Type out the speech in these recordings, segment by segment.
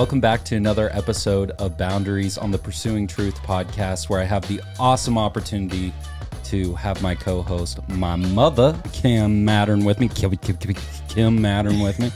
Welcome back to another episode of Boundaries on the Pursuing Truth podcast, where I have the awesome opportunity to have my co host, my mother, Kim Maddern, with me. Kim, Kim, Kim, Kim Maddern with me.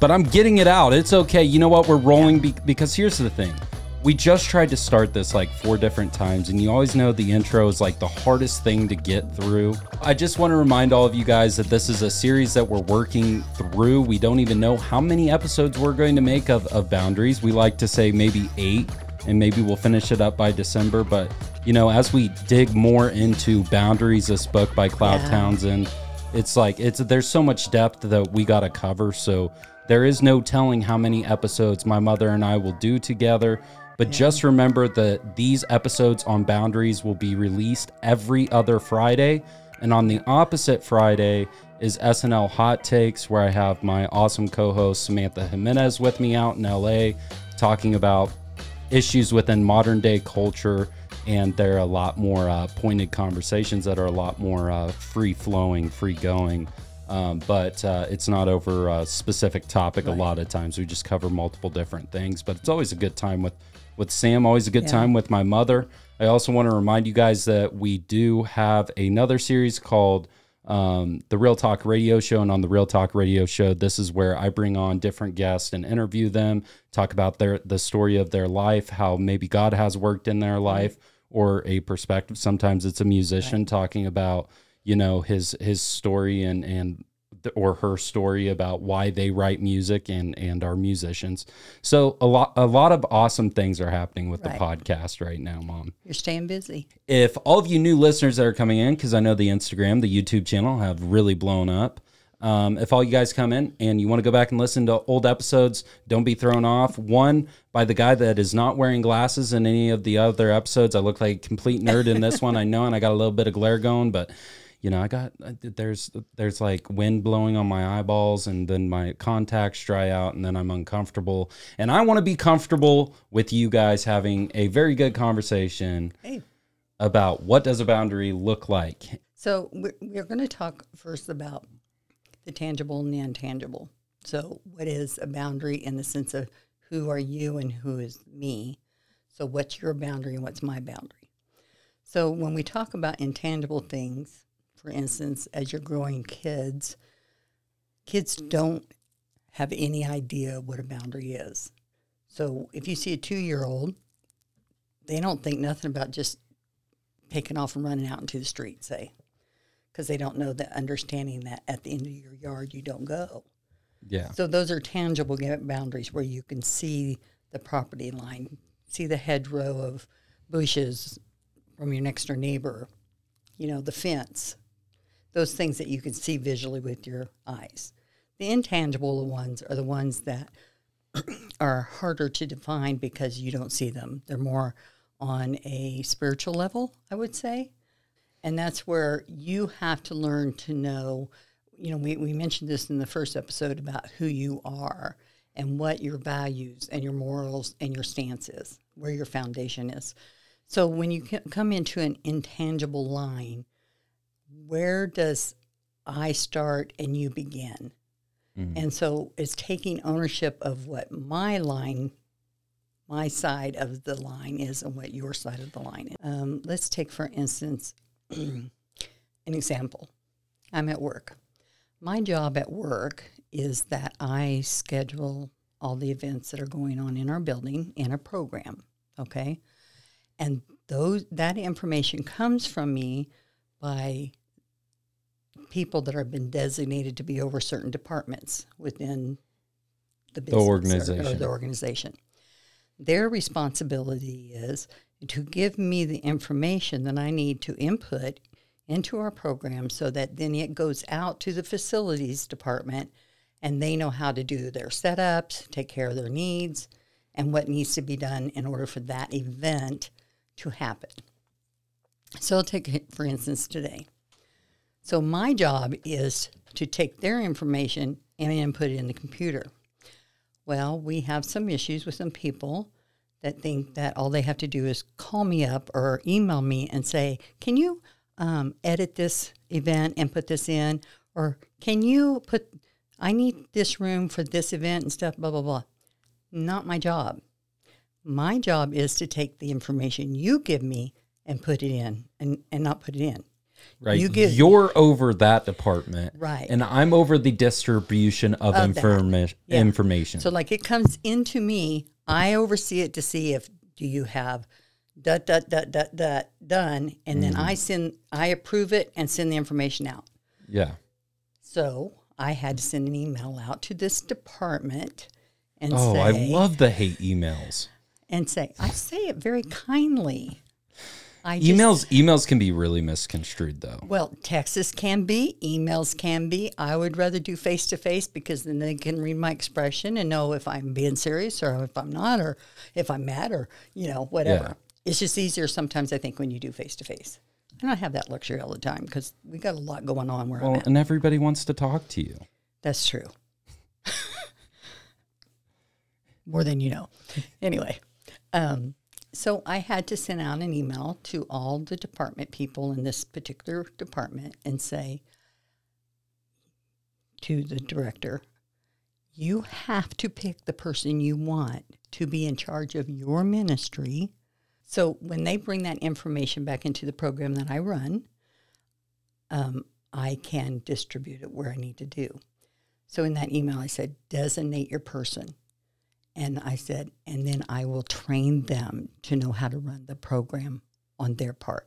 But I'm getting it out. It's okay. You know what? We're rolling be- because here's the thing. We just tried to start this like four different times, and you always know the intro is like the hardest thing to get through. I just want to remind all of you guys that this is a series that we're working through. We don't even know how many episodes we're going to make of, of Boundaries. We like to say maybe eight, and maybe we'll finish it up by December. But, you know, as we dig more into Boundaries, this book by Cloud Yeah. Townsend, it's like it's there's so much depth that we got to cover. So there is no telling how many episodes my mother and I will do together. But just remember that these episodes on boundaries will be released every other Friday. And on the opposite Friday is SNL Hot Takes, where I have my awesome co host Samantha Jimenez with me out in LA talking about issues within modern day culture. And there are a lot more uh, pointed conversations that are a lot more uh, free flowing, free going. Um, but uh, it's not over a specific topic a lot of times. We just cover multiple different things. But it's always a good time with, with Sam, always a good Yeah. time with my mother. I also want to remind you guys that we do have another series called um, the Real Talk Radio Show. And on the Real Talk Radio Show, this is where I bring on different guests and interview them, talk about their the story of their life, how maybe God has worked in their life, or a perspective. Sometimes it's a musician talking about you know his his story and and or her story about why they write music and and are musicians. So a lot a lot of awesome things are happening with Right. the podcast right now, mom You're staying busy. if all of you new listeners that are coming in, because I know the Instagram, the YouTube channel have really blown up. Um, if all you guys come in and you want to go back and listen to old episodes, don't be thrown off. One by the guy that is not wearing glasses in any of the other episodes. I look like a complete nerd in this one, I know, and I got a little bit of glare going, but you know, I got uh, there's there's like wind blowing on my eyeballs, and then my contacts dry out, and then I'm uncomfortable. And I want to be comfortable with you guys having a very good conversation Hey. about what does a boundary look like. So we're, we're going to talk first about the tangible and the intangible. So what is a boundary in the sense of who are you and who is me? So what's your boundary and what's my boundary? So when we talk about intangible things, for instance, as you're growing kids, kids don't have any idea what a boundary is. So if you see a two year old, they don't think nothing about just taking off and running out into the street, say, because they don't know that understanding that at the end of your yard you don't go. Yeah. So those are tangible boundaries where you can see the property line, see the hedgerow of bushes from your next door neighbor, you know, the fence, those things that you can see visually with your eyes. The intangible ones are the ones that are harder to define because you don't see them. They're more on a spiritual level, I would say. And that's where you have to learn to know. You know, we, we mentioned this in the first episode about who you are and what your values and your morals and your stance is, where your foundation is. So when you come into an intangible line, where does I start and you begin? And so it's taking ownership of what my line, my side of the line is, and what your side of the line is. Um, let's take, for instance, an example. I'm at work. My job at work is that I schedule all the events that are going on in our building in a program. Okay. And those that information comes from me by people that have been designated to be over certain departments within the business or- or, organization. the organization. Their responsibility is to give me the information that I need to input into our program so that then it goes out to the facilities department and they know how to do their setups, take care of their needs, and what needs to be done in order for that event to happen. So, I'll take, for instance, today. So, my job is to take their information and input it in the computer. Well, we have some issues with some people that think that all they have to do is call me up or email me and say, Can you um, edit this event and put this in? Or can you put, I need this room for this event and stuff, blah, blah, blah. not my job. My job is to take the information you give me and put it in and, and not put it in. Right. You give- You're over that department. Right. And I'm over the distribution of, Of informa- Yeah. information. So like it comes into me, I oversee it to see if do you have dot dot dot dot dot done, and then Mm-hmm. I send I approve it and send the information out. yeah. So I had to send an email out to this department and Oh, say I love the hate emails. and say I say it very kindly. I just- Emails emails can be really misconstrued though. Well, Texas can be, emails can be. I would rather do face to face because then they can read my expression and know if I'm being serious or if I'm not or if I'm mad or, you know, whatever. Yeah. It's just easier sometimes, I think, when you do face to face. I don't have that luxury all the time because we got a lot going on where I'm at. and everybody wants to talk to you. That's true. More than you know. Anyway, um, so I had to send out an email to all the department people in this particular department and say to the director, you have to pick the person you want to be in charge of your ministry. So when they bring that information back into the program that I run, um, I can distribute it where I need to do. So in that email, I said, designate your person. And I said, and then I will train them to know how to run the program on their part.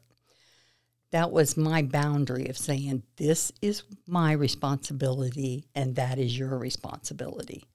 That was my boundary of saying, this is my responsibility and that is your responsibility.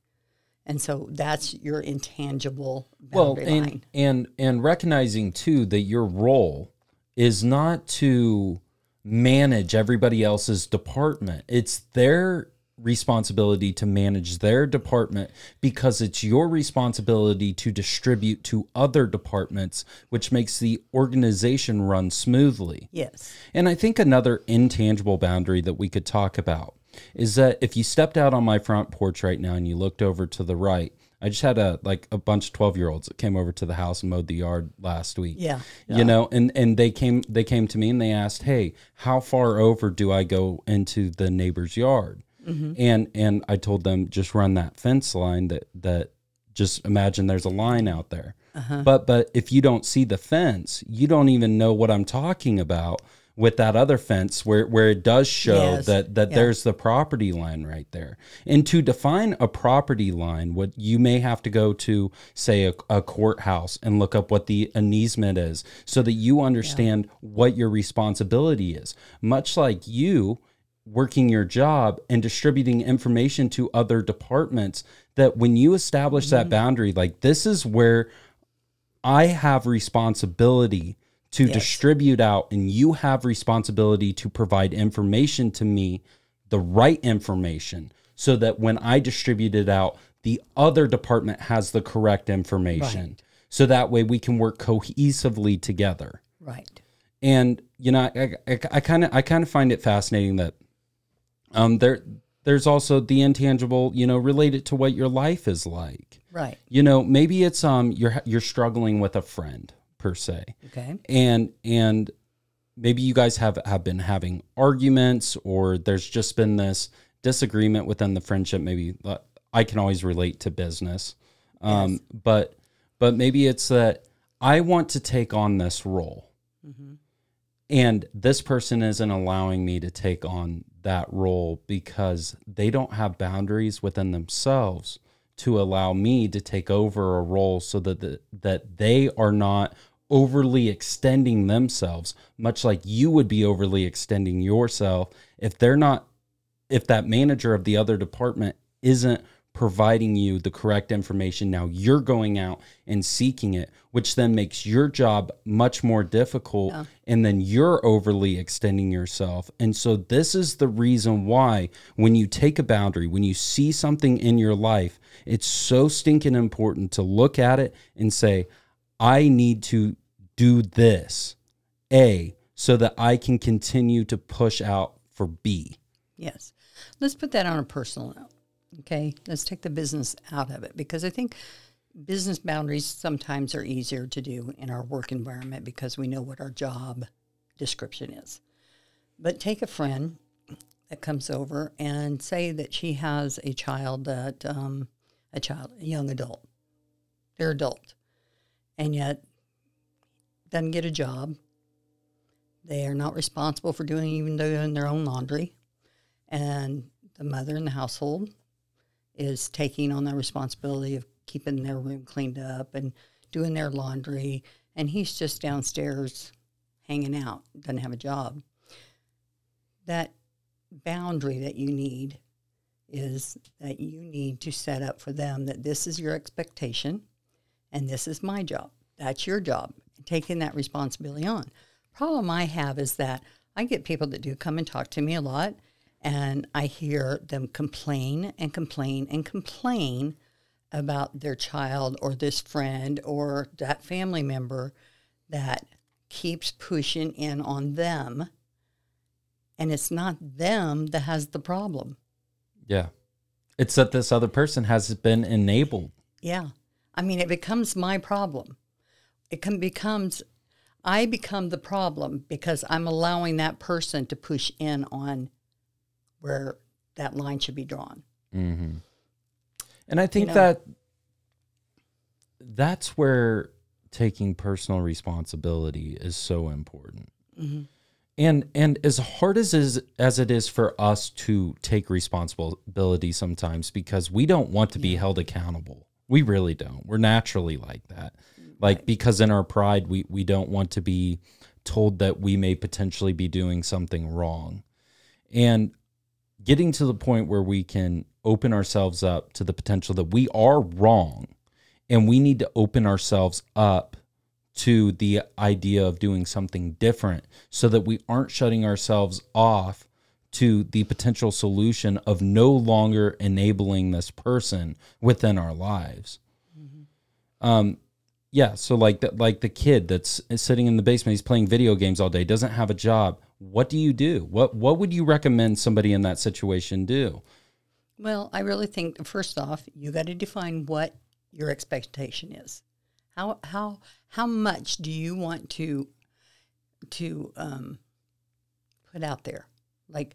And so that's your intangible Well, boundary line. and and and recognizing too that your role is not to manage everybody else's department. It's their responsibility to manage their department because it's your responsibility to distribute to other departments, which makes the organization run smoothly. Yes. And I think another intangible boundary that we could talk about is that if you stepped out on my front porch right now and you looked over to the right, I just had a like a bunch of 12 year olds that came over to the house and mowed the yard last week. Yeah. You know, and and they came they came to me and they asked, "Hey, how far over do I go into the neighbor's yard?" Mm-hmm. And and I told them just run that fence line that that just imagine there's a line out there. Uh-huh. But but if you don't see the fence, you don't even know what I'm talking about with that other fence where where it does show Yes. that that Yeah. there's the property line right there. And to define a property line, what you may have to go to say a, a courthouse and look up what the easement is so that you understand what your responsibility is. Much like you working your job and distributing information to other departments that when you establish Mm-hmm. that boundary like this is where I have responsibility to Yes. distribute out and you have responsibility to provide information to me the right information so that when I distribute it out the other department has the correct information so that way we can work cohesively together Right. and you know i kind of i kind of find it fascinating that um there there's also the intangible you know related to what your life is like Right. you know maybe it's um you're you're struggling with a friend per se Okay. and and maybe you guys have have been having arguments or there's just been this disagreement within the friendship maybe uh, i can always relate to business um Yes. but but maybe it's that i want to take on this role and this person isn't allowing me to take on that role because they don't have boundaries within themselves to allow me to take over a role so that the, that they are not overly extending themselves much like you would be overly extending yourself if they're not if that manager of the other department isn't providing you the correct information now you're going out and seeking it which then makes your job much more difficult and then you're overly extending yourself and so this is the reason why when you take a boundary when you see something in your life it's so stinking important to look at it and say i need to do this a so that i can continue to push out for b Yes. Let's put that on a personal note. Okay. Let's take the business out of it because I think business boundaries sometimes are easier to do in our work environment because we know what our job description is. But take a friend that comes over and say that she has a child that, um, a child, a young adult, they're adult, and yet doesn't get a job. They are not responsible for doing even doing their own laundry, and the mother in the household is taking on the responsibility of keeping their room cleaned up and doing their laundry, and he's just downstairs hanging out, doesn't have a job. That boundary that you need is that you need to set up for them that this is your expectation and this is my job. That's your job. Taking that responsibility on. Problem I have is that I get people that do come and talk to me a lot and I hear them complain and complain and complain about their child or this friend or that family member that keeps pushing in on them and it's not them that has the problem. Yeah. It's that this other person has been enabled. Yeah. I mean, it becomes my problem. It can becomes I become the problem because I'm allowing that person to push in on where that line should be drawn. Mm-hmm. And I think know? that that's where taking personal responsibility is so important. Mm-hmm. And and as hard as is as it is for us to take responsibility sometimes because we don't want to be held accountable. We really don't. We're naturally like that. Like because in our pride we we don't want to be told that we may potentially be doing something wrong. And getting to the point where we can open ourselves up to the potential that we are wrong and we need to open ourselves up to the idea of doing something different so that we aren't shutting ourselves off to the potential solution of no longer enabling this person within our lives. Um, yeah, so like the, like the kid that's sitting in the basement, he's playing video games all day, doesn't have a job. What do you do? What what would you recommend somebody in that situation do? Well, I really think first off, you got to define what your expectation is. How how how much do you want to to um, put out there? Like,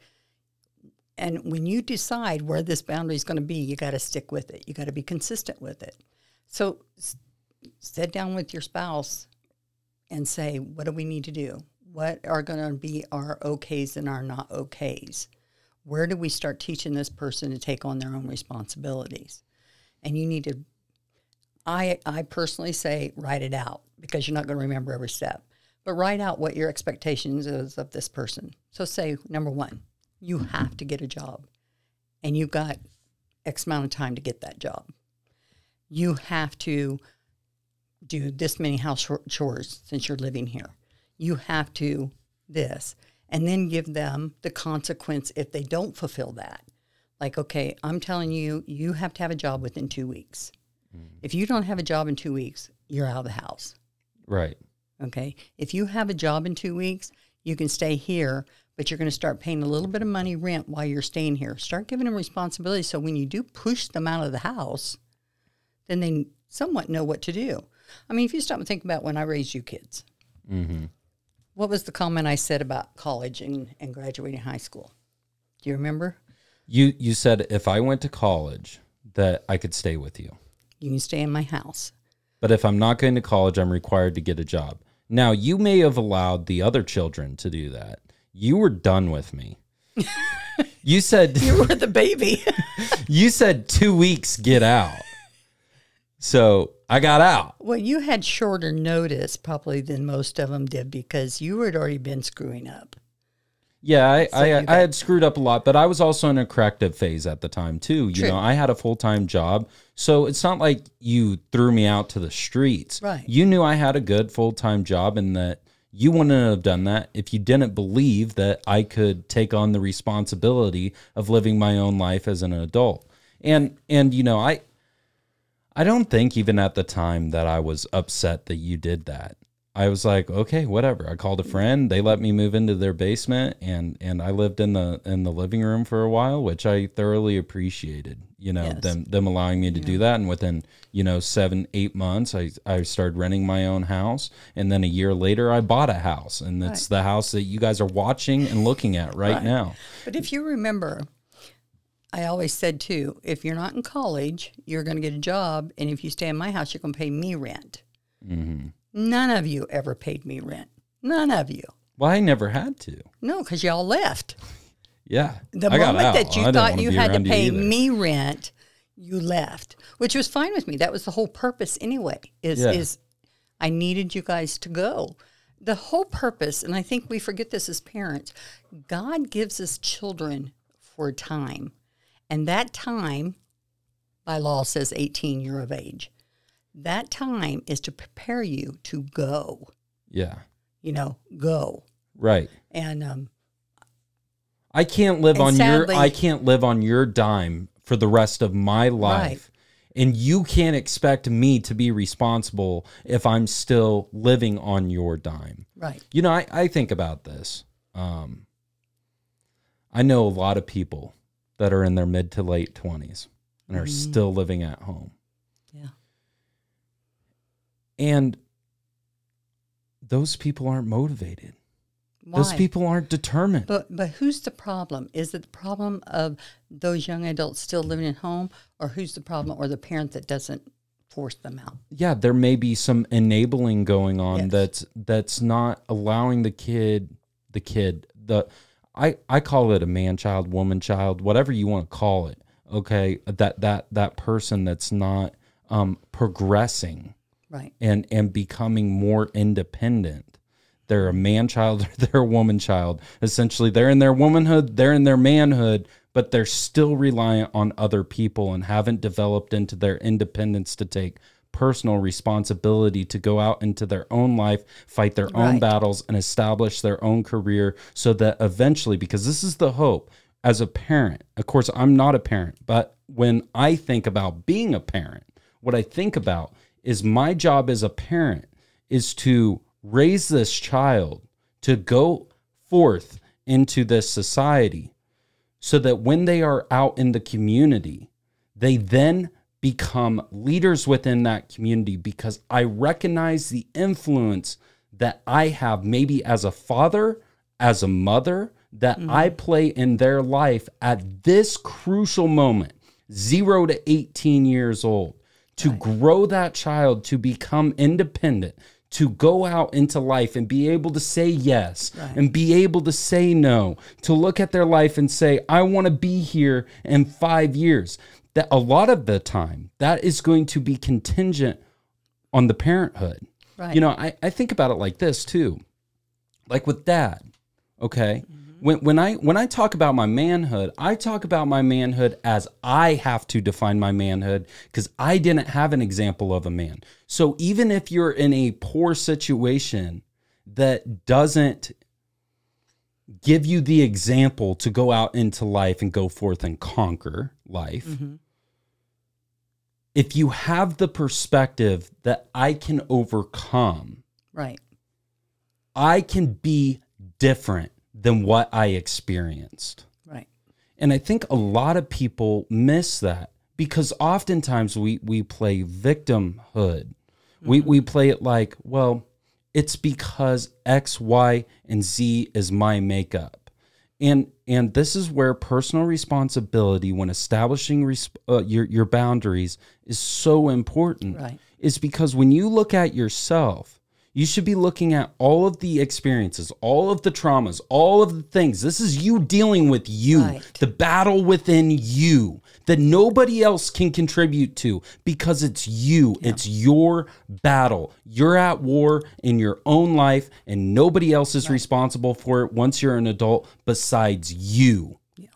and when you decide where this boundary is going to be, you got to stick with it. You got to be consistent with it. So, s- sit down with your spouse and say, what do we need to do? What are going to be our okays and our not okays? Where do we start teaching this person to take on their own responsibilities? And you need to I I personally say write it out because you're not going to remember every step. But write out what your expectations is of this person. So say number 1, you have to get a job and you've got X amount of time to get that job. You have to do this many house chores since you're living here. You have to this and then give them the consequence if they don't fulfill that. Like, okay, I'm telling you, you have to have a job within two weeks. If you don't have a job in two weeks, you're out of the house. Right. Okay. If you have a job in two weeks, you can stay here, but you're going to start paying a little bit of money rent while you're staying here. Start giving them responsibility so when you do push them out of the house, then they somewhat know what to do. I mean, if you stop and think about when I raised you kids, Mm-hmm. What was the comment I said about college and, and graduating high school? Do you remember? You you said if I went to college that I could stay with you. You can stay in my house. But if I'm not going to college, I'm required to get a job. Now, you may have allowed the other children to do that. You were done with me. you said You were the baby. you said 2 weeks get out. So, I got out. well, you had shorter notice probably than most of them did because you had already been screwing up. Yeah, I, I, you I got- had screwed up a lot, but I was also in a corrective phase at the time too. You True. know, I had a full time job, so it's not like you threw me out to the streets. Right. You knew I had a good full time job, and that you wouldn't have done that if you didn't believe that I could take on the responsibility of living my own life as an adult. And and you know, I I don't think even at the time that I was upset that you did that. I was like, okay, whatever. I called a friend. They let me move into their basement, and and I lived in the in the living room for a while, which I thoroughly appreciated. You know, Yes. them them allowing me to do that, and within you know seven eight months, I I started renting my own house, and then a year later, I bought a house, and it's the house that you guys are watching and looking at right, Right. now. But if you remember, I always said too, if you're not in college, you're going to get a job, and if you stay in my house, you're going to pay me rent. Mm-hmm. None of you ever paid me rent. None of you. Well, I never had to. No, because y'all left. Yeah. The I got moment out. that you I didn't thought wanna you be had to around you pay either. me rent, you left, which was fine with me. That was the whole purpose anyway. Is Yeah. is I needed you guys to go. The whole purpose, and I think we forget this as parents, God gives us children for time. And that time, by law, says 18 year of age. That time is to prepare you to go, Yeah. you know, go. Right. And um, I can't live on sadly- your I can't live on your dime for the rest of my life. And you can't expect me to be responsible if I'm still living on your dime. right. You know, I, I think about this. Um, I know a lot of people that are in their mid to late 20s and are mm. still living at home. Yeah. And those people aren't motivated. Why? Those people aren't determined. But but who's the problem? Is it the problem of those young adults still living at home, or who's the problem, or the parent that doesn't force them out? yeah, there may be some enabling going on Yes. that's that's not allowing the kid the kid the I I call it a man child, woman child, whatever you want to call it. Okay, that that that person that's not um progressing Right. and and becoming more independent. They're a man child or they're a woman child. Essentially, they're in their womanhood, they're in their manhood, but they're still reliant on other people and haven't developed into their independence to take personal responsibility to go out into their own life, fight their own Right. battles, and establish their own career so that eventually, because this is the hope as a parent, of course, I'm not a parent, but when I think about being a parent, what I think about is my job as a parent is to raise this child to go forth into this society so that when they are out in the community, they then become leaders within that community because I recognize the influence that I have, maybe as a father, as a mother, that mm-hmm. I play in their life at this crucial moment, zero to 18 years old, to grow that child to become independent, to go out into life and be able to say yes and be able to say no, to look at their life and say, I want to be here in five years. That a lot of the time, that is going to be contingent on the parenthood. Right. You know, I, I think about it like this too. Like with dad, okay? Mm-hmm. When when I when I talk about my manhood, I talk about my manhood as I have to define my manhood because I didn't have an example of a man. So even if you're in a poor situation that doesn't give you the example to go out into life and go forth and conquer life, mm-hmm. If you have the perspective that I can overcome, Right. I can be different than what I experienced. Right. And I think a lot of people miss that because oftentimes we we play victimhood. We mm-hmm. we play it like, well, it's because X, Y, and Z is my makeup. And and this is where personal responsibility when establishing res- uh, your your boundaries is so important. Right. Is because when you look at yourself, you should be looking at all of the experiences, all of the traumas, all of the things. This is you dealing with you, Right. the battle within you that nobody else can contribute to because it's you. It's your battle. You're at war in your own life, and nobody else is responsible for it once you're an adult besides you. Yeah.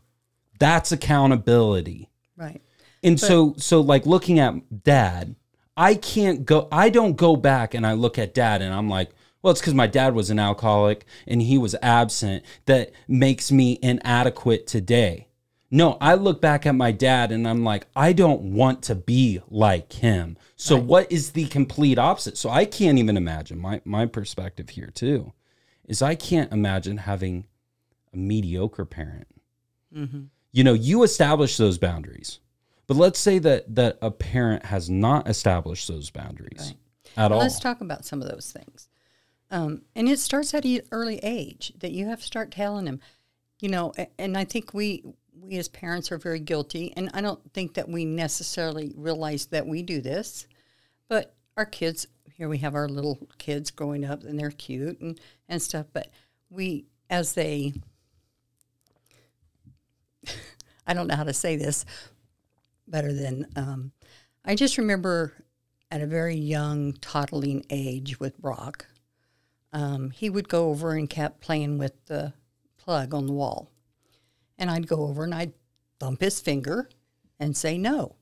That's accountability. Right. And so so like looking at dad, I can't go I don't go back and I look at dad and I'm like, well, it's because my dad was an alcoholic and he was absent that makes me inadequate today. No, I look back at my dad and I'm like, I don't want to be like him. So what is the complete opposite? So I can't even imagine my my perspective here too is I can't imagine having a mediocre parent mm-hmm. you know you establish those boundaries but let's say that that a parent has not established those boundaries at all Let's talk about some of those things. Um, and it starts at an early age that you have to start telling them, you know, and I think we we as parents are very guilty, and I don't think that we necessarily realize that we do this, but our kids here we have our little kids growing up and they're cute and, and stuff, but we as they I don't know how to say this better than um, I just remember at a very young toddling age with Brock, um, he would go over and kept playing with the plug on the wall. And I'd go over and I'd thump his finger and say no.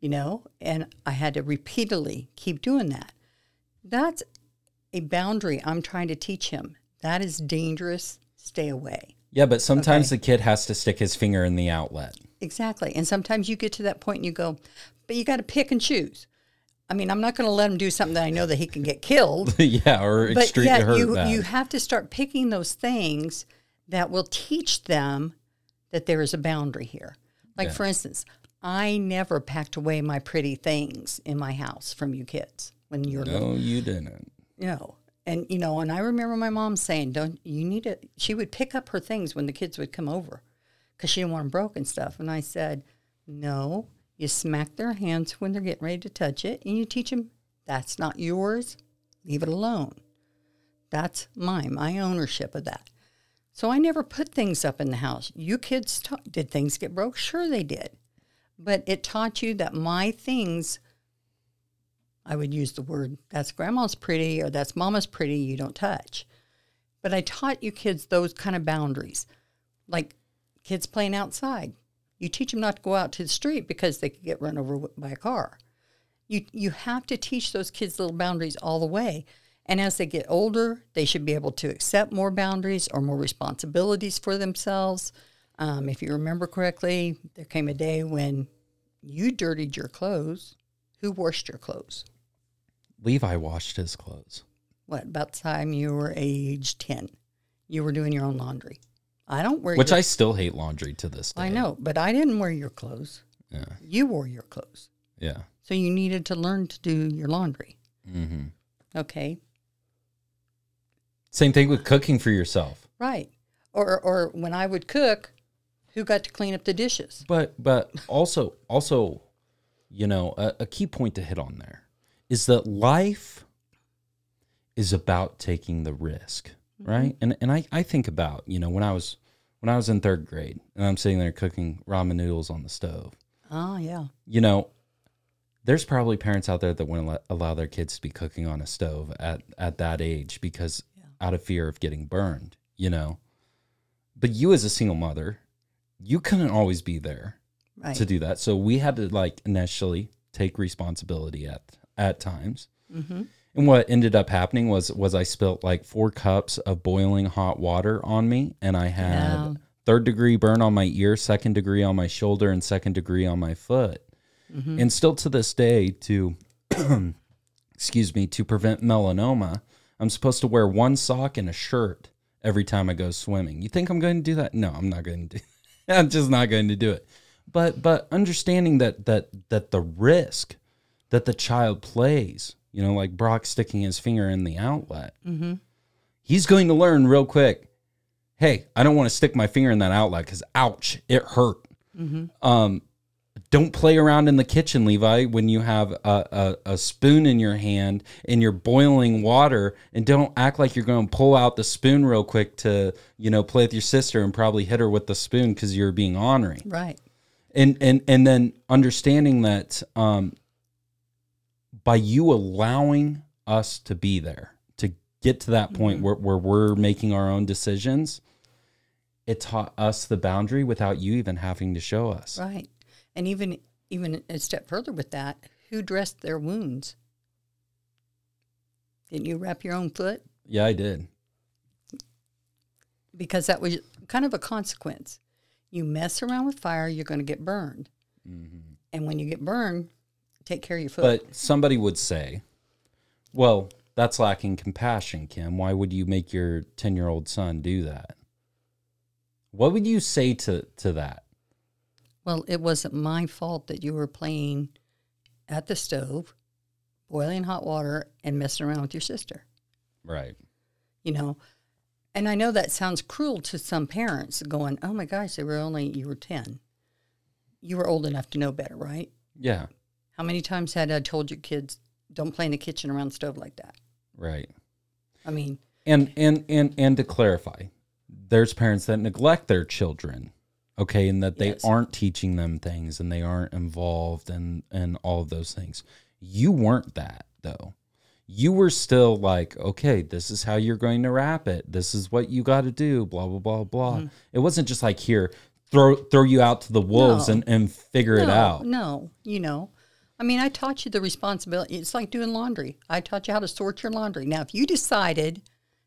You know, and I had to repeatedly keep doing that. That's a boundary I'm trying to teach him. That is dangerous. Stay away. Yeah, but sometimes okay. the kid has to stick his finger in the outlet. Exactly. And sometimes you get to that point and you go, but you got to pick and choose. I mean, I'm not going to let him do something that I know that he can get killed. yeah, or but extreme yeah, hurt you you have to start picking those things that will teach them that there is a boundary here. Like Yeah. for instance, I never packed away my pretty things in my house from you kids when you were little. no, you didn't. No. And you know, and I remember my mom saying, "Don't you need to?" She would pick up her things when the kids would come over, because she didn't want them broken stuff. And I said, "No, you smack their hands when they're getting ready to touch it, and you teach them that's not yours. Leave it alone. That's mine, my ownership of that." So I never put things up in the house. You kids, ta- did things get broke? Sure, they did, but it taught you that my things I would use the word that's grandma's pretty or that's mama's pretty, you don't touch. But I taught you kids those kind of boundaries. Like kids playing outside. You teach them not to go out to the street because they could get run over by a car. You you have to teach those kids little boundaries all the way. And as they get older, they should be able to accept more boundaries or more responsibilities for themselves. Um, if you remember correctly, there came a day when you dirtied your clothes. Who washed your clothes? Levi washed his clothes. what about the time you were age 10 you were doing your own laundry i don't wear Which your, I still hate laundry to this day. I know but i didn't wear your clothes Yeah. you wore your clothes Yeah. so you needed to learn to do your laundry hmm okay Same thing with cooking for yourself. right or or when i would cook who got to clean up the dishes But but also also, you know, a, a key point to hit on there is that life is about taking the risk, right? And and I, I think about, you know, when I was when I was in third grade and I'm sitting there cooking ramen noodles on the stove. oh yeah You know, there's probably parents out there that wouldn't allow their kids to be cooking on a stove at at that age because out of fear of getting burned, you know. But you as a single mother, you couldn't always be there right to do that. So we had to like initially take responsibility at at times. mm-hmm. And what ended up happening was was I spilt like four cups of boiling hot water on me, and I had Yeah. third degree burn on my ear, second degree on my shoulder, and second degree on my foot. Mm-hmm. And still to this day, to excuse me, to prevent melanoma, I'm supposed to wear one sock and a shirt every time I go swimming. You think I'm going to do that? No, I'm not going to do. I'm just not going to do it. But but understanding that that that the risk that the child plays, you know, like Brock sticking his finger in the outlet, Mm-hmm. he's going to learn real quick. Hey, I don't want to stick my finger in that outlet because ouch, it hurt. Mm-hmm. Um, don't play around in the kitchen, Levi, when you have a, a, a spoon in your hand and you're boiling water. And don't act like you're going to pull out the spoon real quick to, you know, play with your sister and probably hit her with the spoon because you're being ornery. right And and and then understanding that um, by you allowing us to be there to get to that point mm-hmm. where, where we're making our own decisions, it taught us the boundary without you even having to show us. right and even even a step further with that who dressed their wounds didn't you wrap your own foot Yeah, I did. because that was kind of a consequence. You mess around with fire, you're going to get burned. Mm-hmm. And when you get burned, take care of your foot. But somebody would say, well, that's lacking compassion, Kim. Why would you make your 10 year old son do that? What would you say to, to that? well, it wasn't my fault that you were playing at the stove, boiling hot water, and messing around with your sister. Right. You know, And I know that sounds cruel to some parents going, oh my gosh, they were only, you were 10. You were old enough to know better, right? Yeah. How many times had I told your kids, don't play in the kitchen around the stove like that? Right. I mean, And and and and to clarify, there's parents that neglect their children, okay, and that they Yes. aren't teaching them things and they aren't involved and and all of those things. You weren't that though. You were still like, okay, this is how you're going to wrap it. This is what you got to do. Blah blah blah blah. Mm-hmm. It wasn't just like here, throw throw you out to the wolves No. and and figure it out. No, you know. I mean, I taught you the responsibility. It's like doing laundry. I taught you how to sort your laundry. Now, if you decided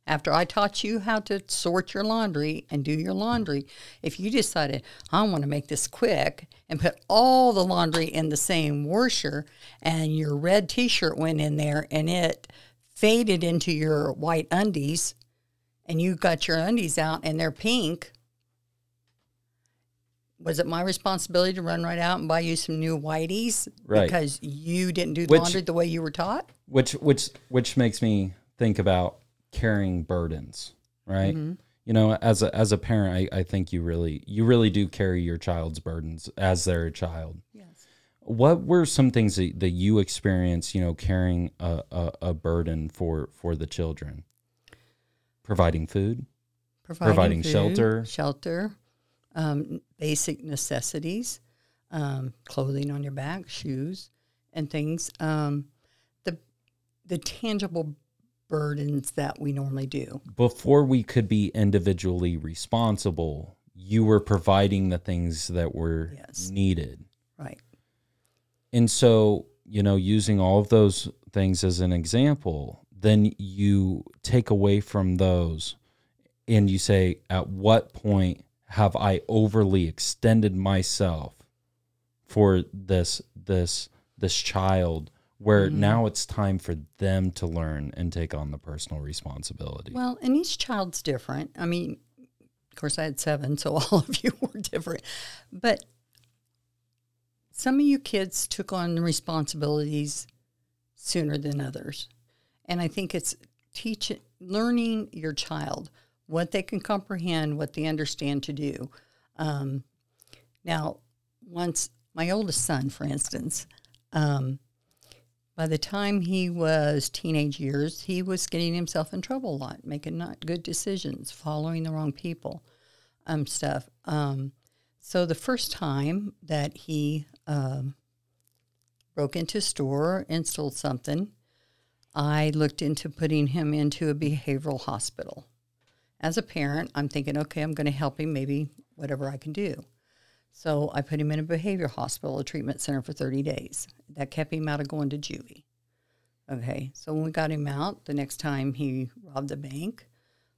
after I taught you how to sort your laundry and do your laundry, if you decided, I want to make this quick and put all the laundry in the same washer and your red t shirt went in there and it faded into your white undies and you got your undies out and they're pink, was it my responsibility to run right out and buy you some new whiteys Right. because you didn't do Which- laundry the way you were taught? which which which makes me think about carrying burdens right Mm-hmm. you know as a as a parent I, I think you really you really do carry your child's burdens as they're a child Yes. what were some things that, that you experienced you know carrying a, a, a burden for for the children providing food Providing shelter. shelter, um, basic necessities, um, clothing on your back, shoes, and things. Um, the the tangible burdens that we normally do. before we could be individually responsible you were providing the things that were Yes. needed Right. And so, you know, using all of those things as an example, then you take away from those and you say, at what point have I overly extended myself for this this this child where mm-hmm. now it's time for them to learn and take on the personal responsibility. Well, and each child's different. I mean, of course, I had seven, so all of you were different. But some of you kids took on the responsibilities sooner than others. And I think it's teaching learning your child what they can comprehend, what they understand to do. Um, now, once my oldest son, for instance, um, by the time he was teenage years, he was getting himself in trouble a lot, making not good decisions, following the wrong people, um, stuff. Um, so the first time that he um, broke into a store and stole something, I looked into putting him into a behavioral hospital. As a parent, I'm thinking, okay, I'm going to help him, maybe whatever I can do. So I put him in a behavior hospital, a treatment center for 30 days. That kept him out of going to juvie. Okay, so when we got him out, the next time he robbed the bank,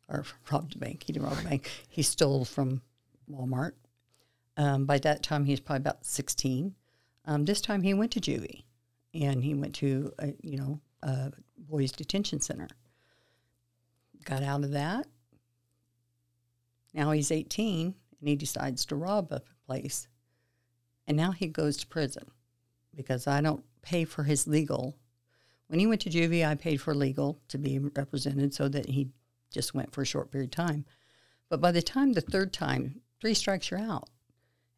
or robbed the bank, he didn't rob the bank, he stole from Walmart. Um, by that time, he was probably about 16. Um, this time he went to juvie and he went to, a, you know, a boys detention center. Got out of that. Now he's 18 and he decides to rob a place. And now he goes to prison because I don't pay for his legal. When he went to juvie, I paid for legal to be represented so that he just went for a short period of time. But by the time the third time, three strikes, you're out.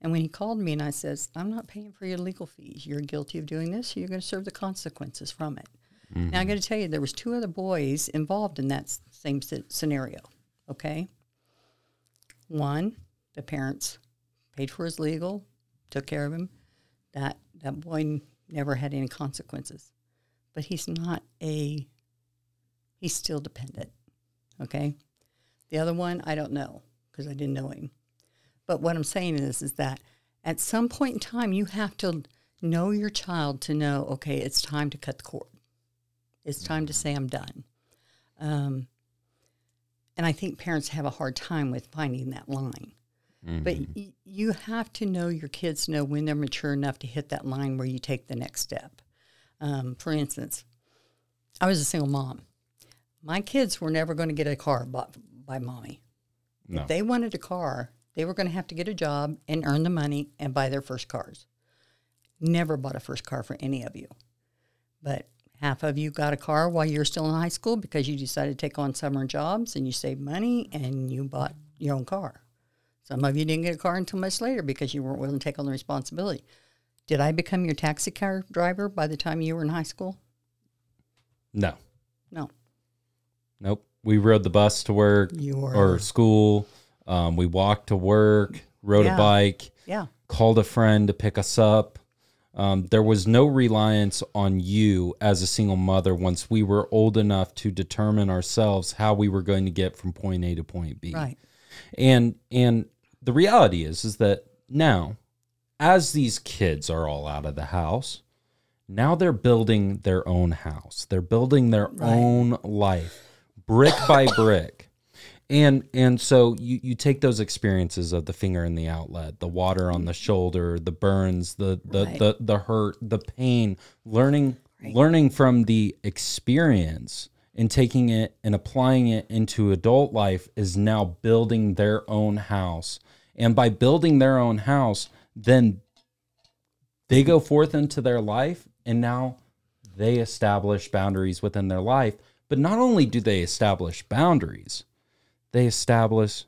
And when he called me and I says, I'm not paying for your legal fees. You're guilty of doing this. You're going to serve the consequences from it. Now I mm-hmm. got to tell you, there was two other boys involved in that same scenario. Okay. One, the parents paid for his legal, took care of him. That that boy never had any consequences, but he's not a. He's still dependent. Okay. The other one, I don't know because I didn't know him. But what I'm saying is, is that at some point in time, you have to know your child to know, okay, it's time to cut the cord. It's time to say I'm done. Um, and I think parents have a hard time with finding that line. But y- you have to know your kids know when they're mature enough to hit that line where you take the next step. Um, for instance, I was a single mom. My kids were never going to get a car bought by mommy. No. If they wanted a car, they were going to have to get a job and earn the money and buy their first cars. Never bought a first car for any of you. But Half of you got a car while you're still in high school because you decided to take on summer jobs and you saved money and you bought your own car. Some of you didn't get a car until much later because you weren't willing to take on the responsibility. Did I become your taxi car driver by the time you were in high school? No. No. Nope. We rode the bus to work You were. or school. Um, we walked to work, rode Yeah. a bike, Yeah. called a friend to pick us up. Um, there was no reliance on you as a single mother once we were old enough to determine ourselves how we were going to get from point A to point B. Right. And and the reality is is that now as these kids are all out of the house, now they're building their own house. They're building their own life brick by brick. And and so you, you take those experiences of the finger in the outlet, the water on the shoulder, the burns, the the Right. the, the hurt, the pain, learning learning from the experience and taking it and applying it into adult life is now building their own house. And by building their own house, then they go forth into their life and now they establish boundaries within their life. But not only do they establish boundaries, they establish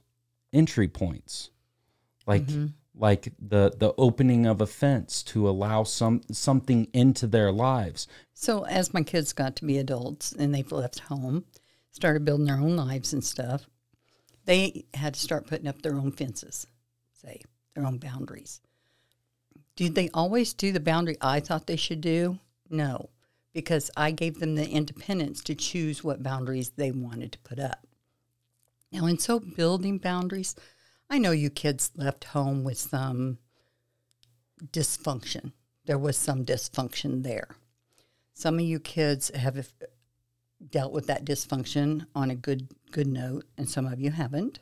entry points. Like mm-hmm. like the the opening of a fence to allow some something into their lives. So as my kids got to be adults and they've left home, started building their own lives and stuff, they had to start putting up their own fences, say their own boundaries. Did they always do the boundary I thought they should do? No, because I gave them the independence to choose what boundaries they wanted to put up. Now, in so building boundaries, I know you kids left home with some dysfunction. There was some dysfunction there. Some of you kids have dealt with that dysfunction on a good good note, and some of you haven't.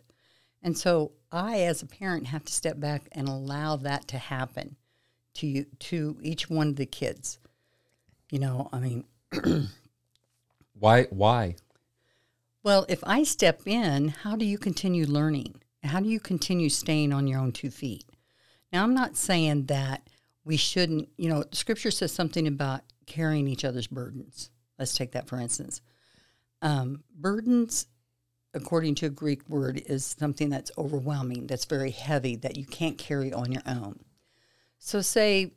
And so I, as a parent, have to step back and allow that to happen to you to each one of the kids. You know, I mean, Why why? Well, if I step in, how do you continue learning? How do you continue staying on your own two feet? Now, I'm not saying that we shouldn't, you know, scripture says something about carrying each other's burdens. Let's take that for instance. Um, burdens, according to a Greek word, is something that's overwhelming, that's very heavy, that you can't carry on your own. So, say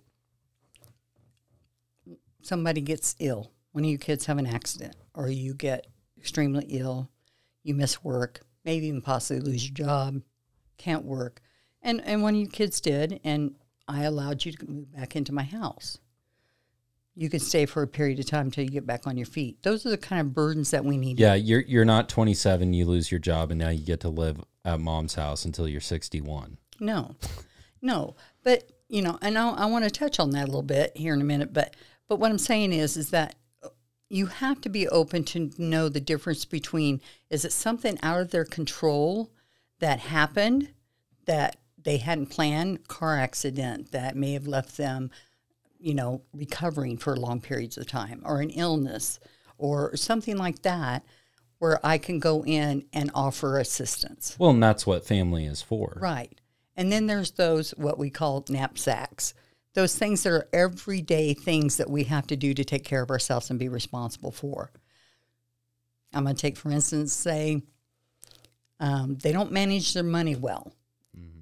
somebody gets ill, one of you kids have an accident, or you get extremely ill, you miss work, maybe even possibly lose your job, can't work. And, and one of your kids did, and I allowed you to move back into my house. You can stay for a period of time until you get back on your feet. Those are the kind of burdens that we need. Yeah, you're you're not 27, you lose your job and now you get to live at mom's house until you're 61. No, no. But you know, and I, I want to touch on that a little bit here in a minute. But but what I'm saying is, is that you have to be open to know the difference between is it something out of their control that happened that they hadn't planned, car accident that may have left them, you know, recovering for long periods of time, or an illness, or something like that, where I can go in and offer assistance. Well, and that's what family is for. Right. And then there's those what we call knapsacks. Those things that are everyday things that we have to do to take care of ourselves and be responsible for. I'm going to take, for instance, say um, they don't manage their money well,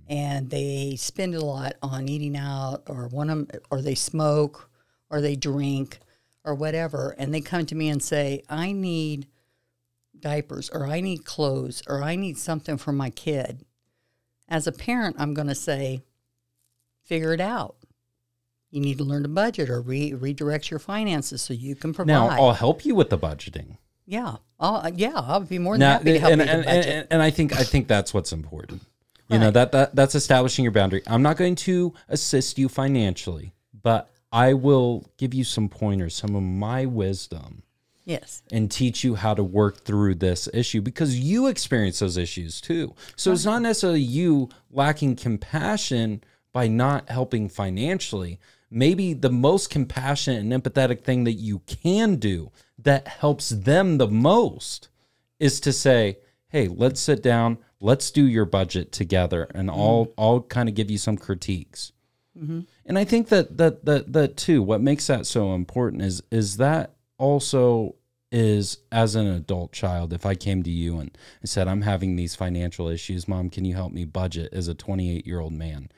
and they spend a lot on eating out, or one of or they smoke, or they drink, or whatever, and they come to me and say, "I need diapers, or I need clothes, or I need something for my kid." as a parent, I'm going to say, figure it out. You need to learn to budget or re- redirect your finances so you can provide. Now, I'll help you with the budgeting. yeah, I'll, uh, yeah, I'll be more than Now, happy to help and, you and, budget. and, and I think I think that's what's important. You know that, that that's establishing your boundary. I'm not going to assist you financially, but I will give you some pointers, some of my wisdom, yes, and teach you how to work through this issue because you experience those issues too. So it's not necessarily you lacking compassion by not helping financially. Maybe the most compassionate and empathetic thing that you can do that helps them the most is to say, "Hey, let's sit down, let's do your budget together, and mm-hmm. I'll I'll kind of give you some critiques." Mm-hmm. And I think that that that that too, what makes that so important is is that also is as an adult child, if I came to you and I said, I'm having these financial issues, mom, can you help me budget as a 28 year old man?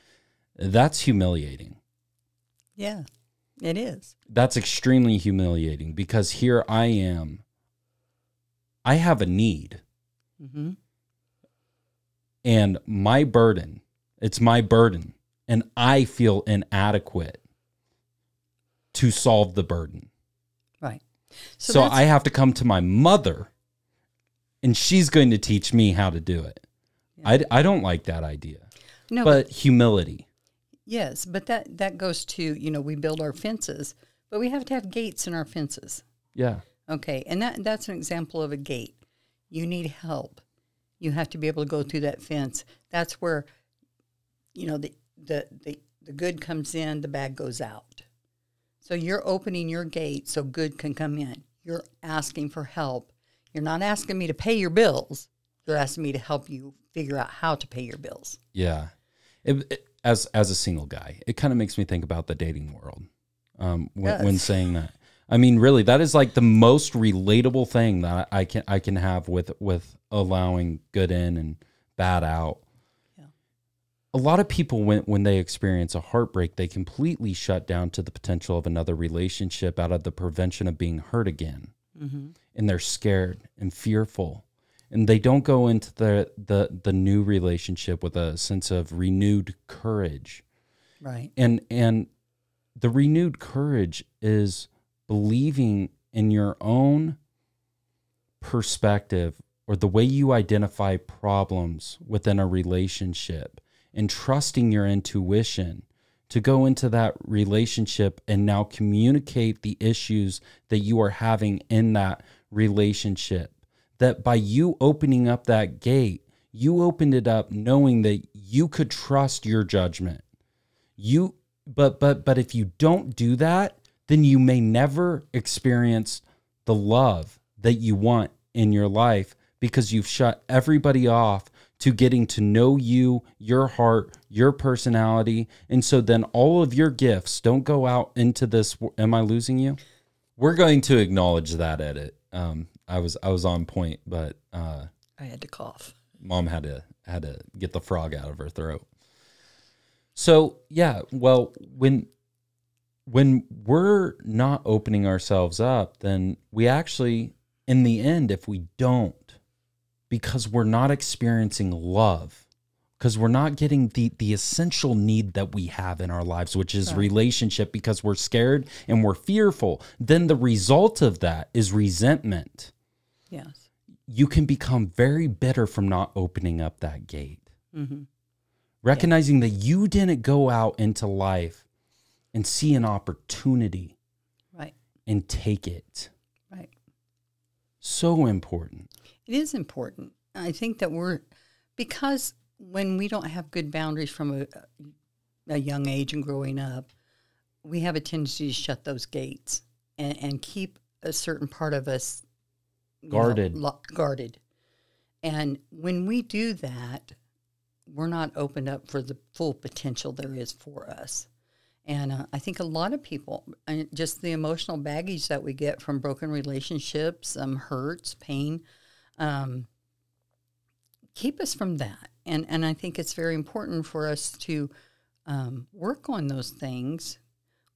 That's humiliating. Yeah, it is. That's extremely humiliating because here I am. I have a need. Mm-hmm. And my burden, it's my burden, and I feel inadequate to solve the burden. Right. So, that's- I have to come to my mother and she's going to teach me how to do it. I, I don't like that idea. no, But humility. Yes, but that that goes to you know we build our fences, but we have to have gates in our fences. Yeah. Okay, and that that's an example of a gate. You need help. You have to be able to go through that fence. That's where, you know, the the the, the good comes in, the bad goes out. So you're opening your gate so good can come in. You're asking for help. You're not asking me to pay your bills. You're asking me to help you figure out how to pay your bills. Yeah. It, it- as as a single guy, it kind of makes me think about the dating world. Um, when, when saying that, I mean, really, that is like the most relatable thing that I can I can have with with allowing good in and bad out. Yeah. A lot of people when when they experience a heartbreak, they completely shut down to the potential of another relationship out of the prevention of being hurt again Mm-hmm. and they're scared and fearful and they don't go into the the the new relationship with a sense of renewed courage Right. and and the renewed courage is believing in your own perspective or the way you identify problems within a relationship and trusting your intuition to go into that relationship and now communicate the issues that you are having in that relationship that by you opening up that gate you opened it up knowing that you could trust your judgment. You but but but if you don't do that then you may never experience the love that you want in your life because you've shut everybody off to getting to know you your heart your personality. And so then all of your gifts don't go out into this am i losing you? We're going to acknowledge that edit. Um i was i was on point but uh I had to cough. mom had to had to get the frog out of her throat. So yeah, well when when we're not opening ourselves up, then we actually, in the end, if we don't, because we're not experiencing love, because we're not getting the the essential need that we have in our lives, which is Right. relationship, because we're scared and we're fearful, then the result of that is resentment Yes. you can become very bitter from not opening up that gate. Mm-hmm. Recognizing that you didn't go out into life and see an opportunity Right. and take it. Right. So important. It is important. I think that we're because when we don't have good boundaries from a, a young age and growing up, we have a tendency to shut those gates and, and keep a certain part of us Guarded. lo- guarded. And when we do that, we're not opened up for the full potential there is for us. And uh, I think a lot of people, and just the emotional baggage that we get from broken relationships, um, hurts, pain, um, keep us from that. And and I think it's very important for us to um, work on those things.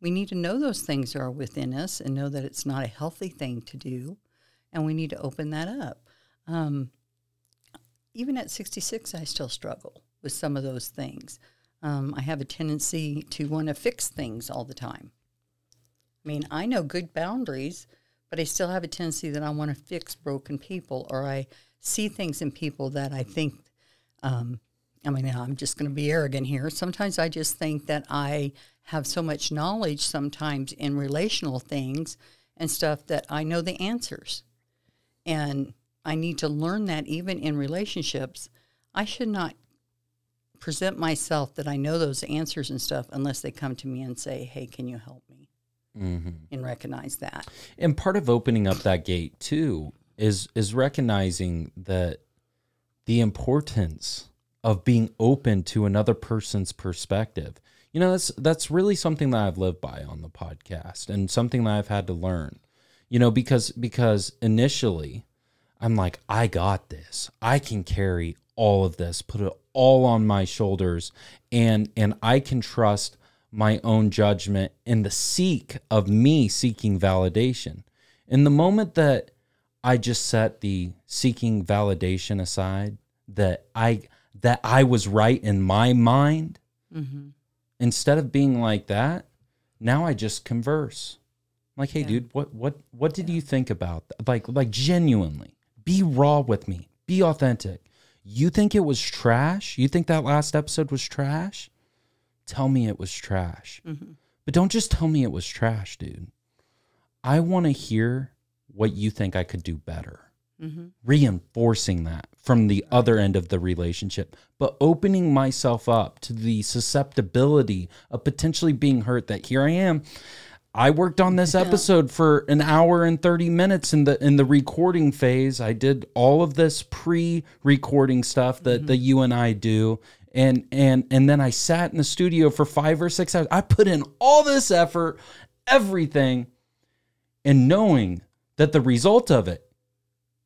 We need to know those things are within us and know that it's not a healthy thing to do, and we need to open that up. Um, even at 66, I still struggle with some of those things. Um, I have a tendency to want to fix things all the time. I mean, I know good boundaries, but I still have a tendency that I want to fix broken people, or I see things in people that I think. Um, I mean, I'm just going to be arrogant here. Sometimes I just think that I have so much knowledge sometimes in relational things and stuff that I know the answers. And I need to learn that even in relationships. I should not present myself that I know those answers and stuff unless they come to me and say, hey, can you help me? Mm-hmm. And recognize that. And part of opening up that gate too is is recognizing that the importance of being open to another person's perspective. You know, that's that's really something that I've lived by on the podcast and something that I've had to learn. You know, because because initially I'm like, I got this. I can carry all of this, put it all on my shoulders, and and I can trust my own judgment in the seek of me seeking validation. In the moment that I just set the seeking validation aside, that I that I was right in my mind, mm-hmm. instead of being like that, now I just converse. Like, hey, dude, what what what did you think about that? Like like genuinely, be raw with me, be authentic. You think it was trash? You think that last episode was trash? Tell me it was trash. Mm-hmm. But don't just tell me it was trash, dude. I want to hear what you think I could do better. Mm-hmm. Reinforcing that from the other end of the relationship, but opening myself up to the susceptibility of potentially being hurt that here I am. I worked on this episode for an hour and 30 minutes in the in the recording phase. I did all of this pre-recording stuff that mm-hmm. that you and I do. And and and then I sat in the studio for 5 or 6 hours. I put in all this effort, everything, and knowing that the result of it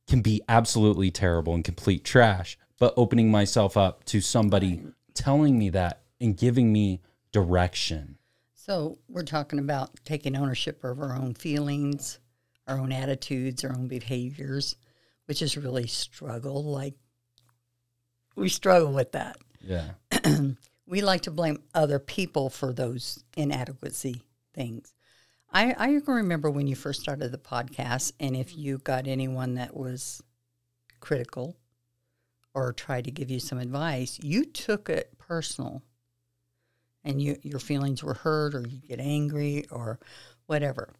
can be absolutely terrible and complete trash, but opening myself up to somebody telling me that and giving me direction. So we're talking about taking ownership of our own feelings, our own attitudes, our own behaviors, which is really struggle. Like we struggle with that. Yeah. We like to blame other people for those inadequacy things. I, I can remember when you first started the podcast, and if you got anyone that was critical or tried to give you some advice, you took it personal and you, your feelings were hurt or you get angry or whatever.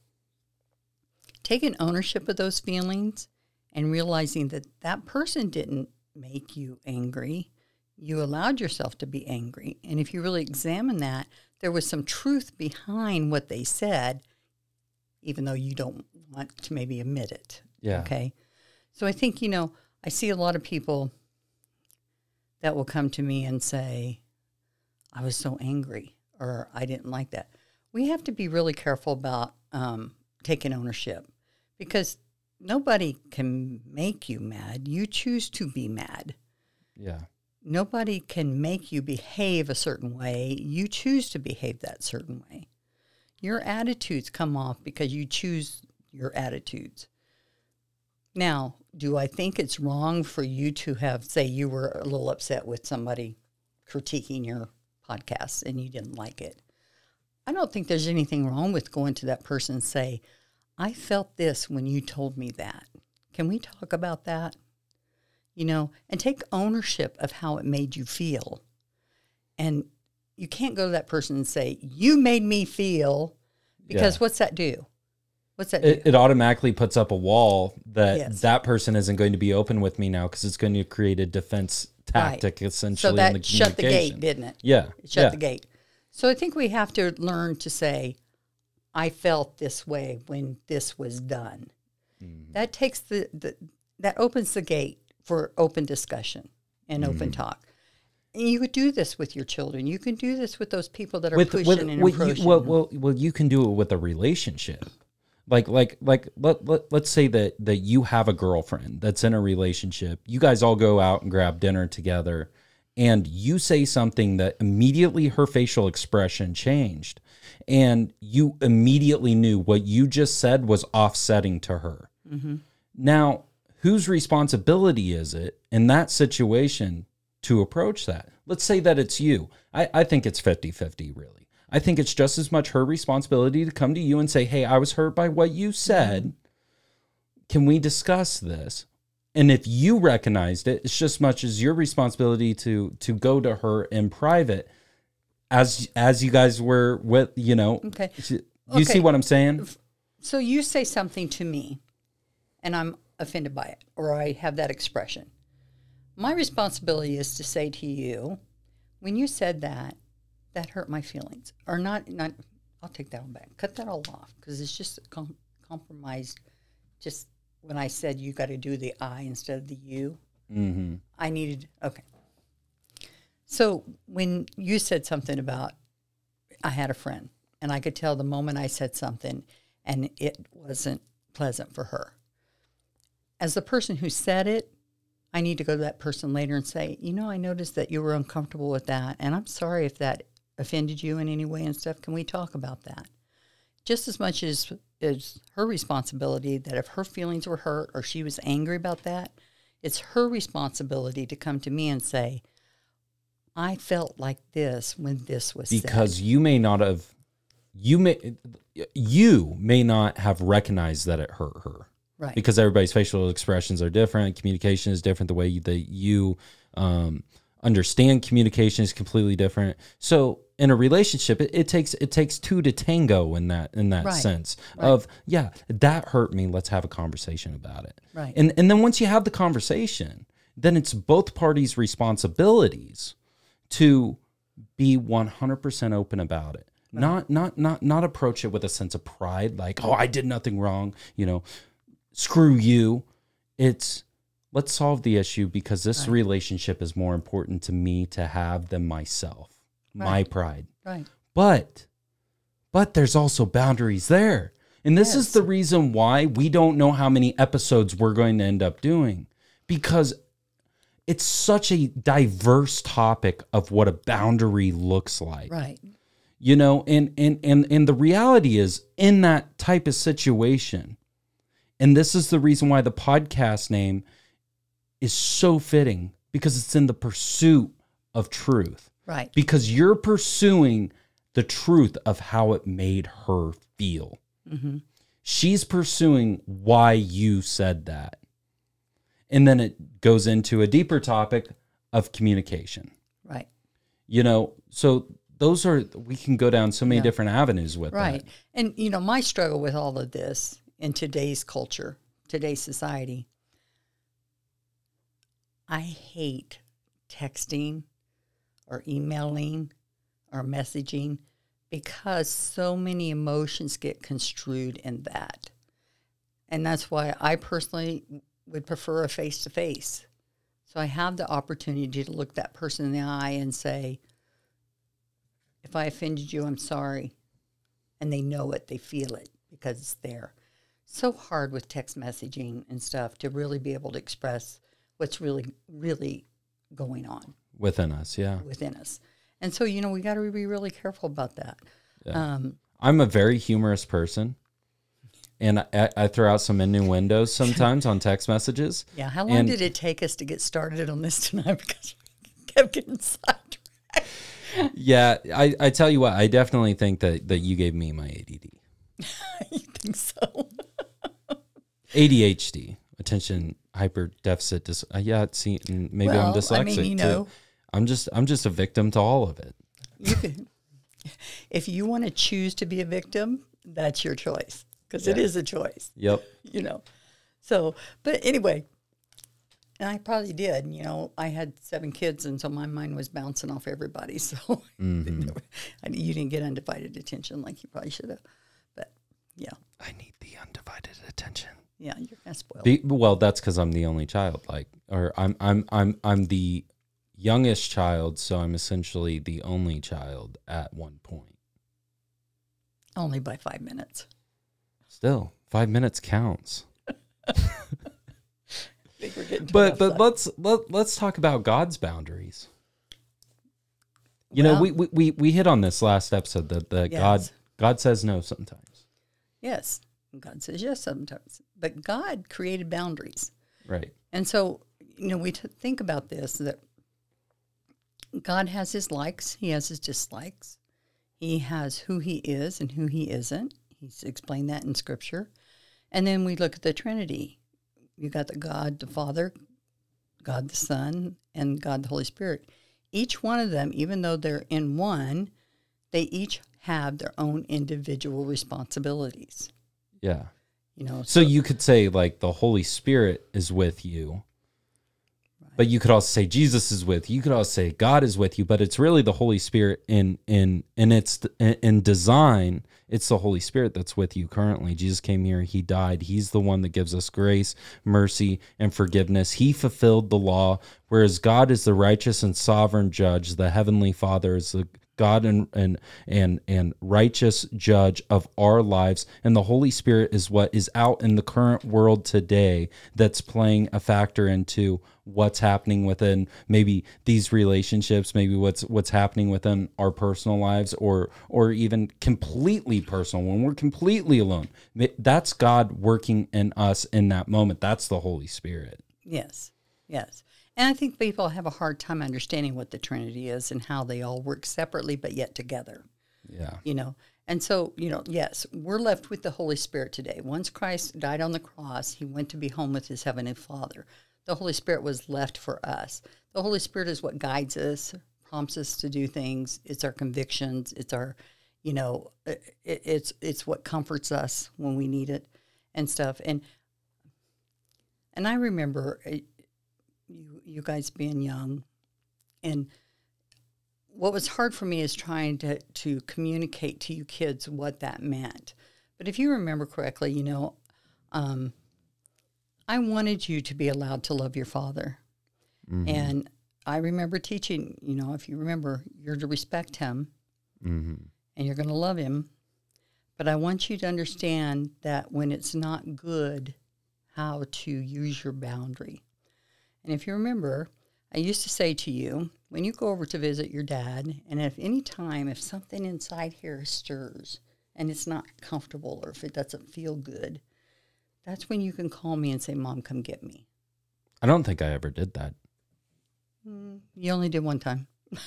Taking ownership of those feelings and realizing that that person didn't make you angry, you allowed yourself to be angry. And if you really examine that, there was some truth behind what they said, even though you don't want to maybe admit it. Yeah. Okay. So I think, you know, I see a lot of people that will come to me and say, I was so angry or I didn't like that. We have to be really careful about um, taking ownership because nobody can make you mad. You choose to be mad. Yeah. Nobody can make you behave a certain way. You choose to behave that certain way. Your attitudes come off because you choose your attitudes. Now, do I think it's wrong for you to have, say, you were a little upset with somebody critiquing your podcast and you didn't like it? I don't think there's anything wrong with going to that person and say, I felt this when you told me that. Can we talk about that? You know, and take ownership of how it made you feel. And you can't go to that person and say, You made me feel, because Yeah. what's that do? What's that It, do? it automatically puts up a wall that Yes. that person isn't going to be open with me now because it's going to create a defense tactic essentially So in the shut the gate, didn't it? Yeah. It shut yeah. the gate. So I think we have to learn to say, I felt this way when this was done. Mm-hmm. That takes the, the that opens the gate for open discussion and open Mm-hmm. talk. And you could do this with your children. You can do this with those people that are with, pushing with, and with approaching. you, well, well, well, you can do it with a relationship. Like, like, like, let, let, let's say that, that you have a girlfriend that's in a relationship. You guys all go out and grab dinner together and you say something that immediately her facial expression changed. And you immediately knew what you just said was offsetting to her. Mm-hmm. Now, whose responsibility is it in that situation to approach that? Let's say that it's you. I, I think it's 50 50, really. I think it's just as much her responsibility to come to you and say, Hey, I was hurt by what you said. Can we discuss this? And if you recognized it, it's just as much as your responsibility to to go to her in private as as you guys were with, you know. Okay. You see what I'm saying? so you say something to me and I'm offended by it or I have that expression. My responsibility is to say to you, when you said that, that hurt my feelings. Or not, not I'll take that one back. Cut that all off because it's just com- compromised. Just when I said you got to do the I instead of the you, Mm-hmm. I needed, okay. So when you said something about, I had a friend, and I could tell the moment I said something and it wasn't pleasant for her. As the person who said it, I need to go to that person later and say, you know, I noticed that you were uncomfortable with that, and I'm sorry if that offended you in any way and stuff. Can we talk about that? Just as much as is her responsibility that if her feelings were hurt or she was angry about that, it's her responsibility to come to me and say, I felt like this when this was because said. you may not have you may you may not have recognized that it hurt her Right. because everybody's facial expressions are different communication is different the way that you um, understand communication is completely different so in a relationship it, it takes it takes two to tango in that in that Right. sense Right. of yeah that hurt me let's have a conversation about it Right. and and then once you have the conversation then it's both parties responsibilities to be 100% open about it not not not not approach it with a sense of pride like oh i did nothing wrong you know screw you it's let's solve the issue because this Right. relationship is more important to me to have than myself my pride. Right. but but there's also boundaries there. And this is the reason why we don't know how many episodes we're going to end up doing. Because it's such a diverse topic of what a boundary looks like. Right. you know and and and and the reality is in that type of situation and this is the reason why the podcast name is so fitting because it's in the pursuit of truth Right. because you're pursuing the truth of how it made her feel. hmm She's pursuing why you said that. And then it goes into a deeper topic of communication. Right. You know, so those are we can go down so many Yeah. different avenues with Right. that. And, you know, my struggle with all of this in today's culture, today's society, I hate texting or emailing or messaging because so many emotions get construed in that. And that's why I personally would prefer a face to face. So I have the opportunity to look that person in the eye and say, if I offended you, I'm sorry and they know it, they feel it because it's there. So hard with text messaging and stuff to really be able to express what's really, really going on Within us, yeah. within us. And so, you know, we got to be really careful about that. Um, I'm a very humorous person. And I, I throw out some innuendos sometimes on text messages. yeah. How long And- did it take us to get started on this tonight? Because we kept getting sidetracked. Yeah, I, I tell you what, I definitely think that, that you gave me my ADD. you think so? ADHD, attention hyper deficit dis. Uh, yeah, see, and maybe I'm Well, I dyslexic mean, you too. I'm just I'm just a victim to all of it. You if you want to choose to be a victim, that's your choice because it Yeah. is a choice. Yep. you know. So, but anyway, and I probably did. You know, I had seven kids, and so my mind was bouncing off everybody. So Mm-hmm. I, you didn't get undivided attention like you probably should have. But yeah, I need the undivided attention. yeah, you're kind of spoiled. Be, well, that's because I'm the only child. Like, or I'm I'm I'm I'm the youngest child, so I'm essentially the only child at one point. Only by five minutes. Still, five minutes counts. I think we're getting to But but let's let, let's talk about God's boundaries. You know, we, we we we hit on this last episode that that God God says no sometimes. yes, God says yes sometimes, but God created boundaries. Right. And so, you know, we t- think about this that God has his likes, he has his dislikes, he has who he is and who he isn't. He's explained that in scripture. And then we look at the Trinity. You got the God the Father, God the Son, and God the Holy Spirit. Each one of them, even though they're in one, they each have their own individual responsibilities. Yeah. You know, So you could say like the Holy Spirit is with you. But you could also say Jesus is with you. You could also say God is with you, but it's really the Holy Spirit in in in its in, in design. It's the Holy Spirit that's with you currently. Jesus came here, he died. He's the one that gives us grace, mercy, and forgiveness. He fulfilled the law, whereas God is the righteous and sovereign judge. The heavenly Father is the God and and and and righteous judge of our lives. And the Holy Spirit is what is out in the current world today that's playing a factor into what's happening within maybe these relationships maybe what's what's happening within our personal lives or or even completely personal. When we're completely alone that's God working in us in that moment. That's the Holy Spirit. Yes. Yes and I think people have a hard time understanding what the Trinity is and how they all work separately but yet together. Yeah. You know, and so, you know, yes, we're left with the Holy Spirit today. Once Christ died on the cross, he went to be home with his heavenly Father. The Holy Spirit was left for us. The Holy Spirit is what guides us, prompts us to do things. It's our convictions. It's our, you know, it, it's it's what comforts us when we need it and stuff. And and I remember uh, you guys being young, and what was hard for me is trying to to communicate to you kids what that meant. But if you remember correctly, you know, um, I wanted you to be allowed to love your father, mm-hmm. and I remember teaching. You know, if you remember, you're to respect him, mm-hmm. and you're going to love him. But I want you to understand that when it's not good, how to use your boundary. And if you remember, I used to say to you, when you go over to visit your dad, and if any time, if something inside here stirs and it's not comfortable or if it doesn't feel good, that's when you can call me and say, Mom, come get me. I don't think I ever did that. Mm, you only did one time.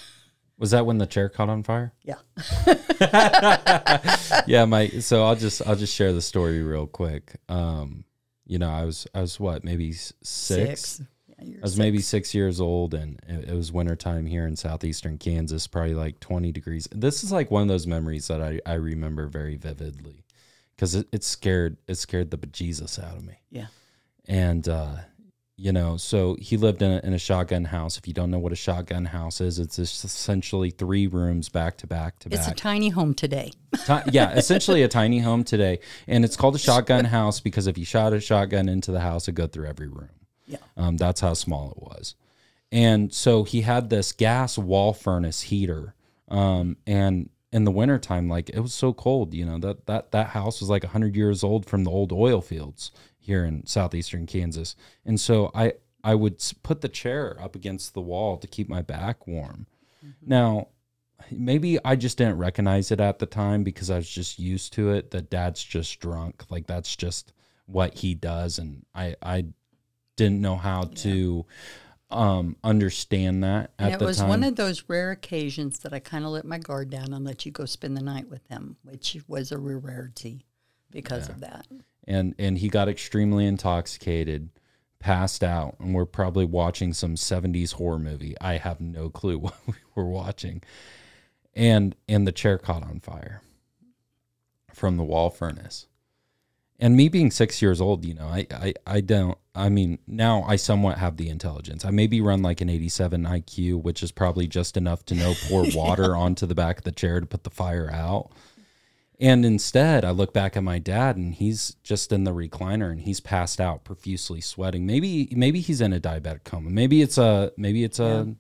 Was that when the chair caught on fire? Yeah. yeah, my so I'll just I'll just share the story real quick. Um, you know, I was I was what, maybe six, six. I was six. maybe six years old, and it, it was wintertime here in southeastern Kansas, probably like 20 degrees. This is like one of those memories that I, I remember very vividly because it, it scared it scared the bejesus out of me. Yeah. And uh, you know, so he lived in a, in a shotgun house. If you don't know what a shotgun house is, it's essentially three rooms back to back to back. It's a tiny home today. yeah, essentially a tiny home today, and it's called a shotgun house because if you shot a shotgun into the house, it would go through every room. Yeah. Um, that's how small it was. And so he had this gas wall furnace heater. Um, and in the wintertime, like it was so cold, you know, that, that, that house was like 100 years old from the old oil fields here in southeastern Kansas. And so I, I would put the chair up against the wall to keep my back warm. Mm-hmm. Now, maybe I just didn't recognize it at the time because I was just used to it that dad's just drunk. Like that's just what he does. And I, I didn't know how yeah. to um, understand that at and it was time. one of those rare occasions that I kind of let my guard down and let you go spend the night with him, which was a rare rarity because yeah. of that. And and he got extremely intoxicated, passed out, and we're probably watching some '70s horror movie. I have no clue what we were watching, and and the chair caught on fire from the wall furnace and me being six years old, you know, I, I, I don't, I mean, now I somewhat have the intelligence. I maybe run like an 87 IQ, which is probably just enough to know pour water onto the back of the chair to put the fire out. And instead, I look back at my dad and he's just in the recliner and he's passed out, profusely sweating. Maybe, maybe he's in a diabetic coma. Maybe it's a, maybe it's a, yeah.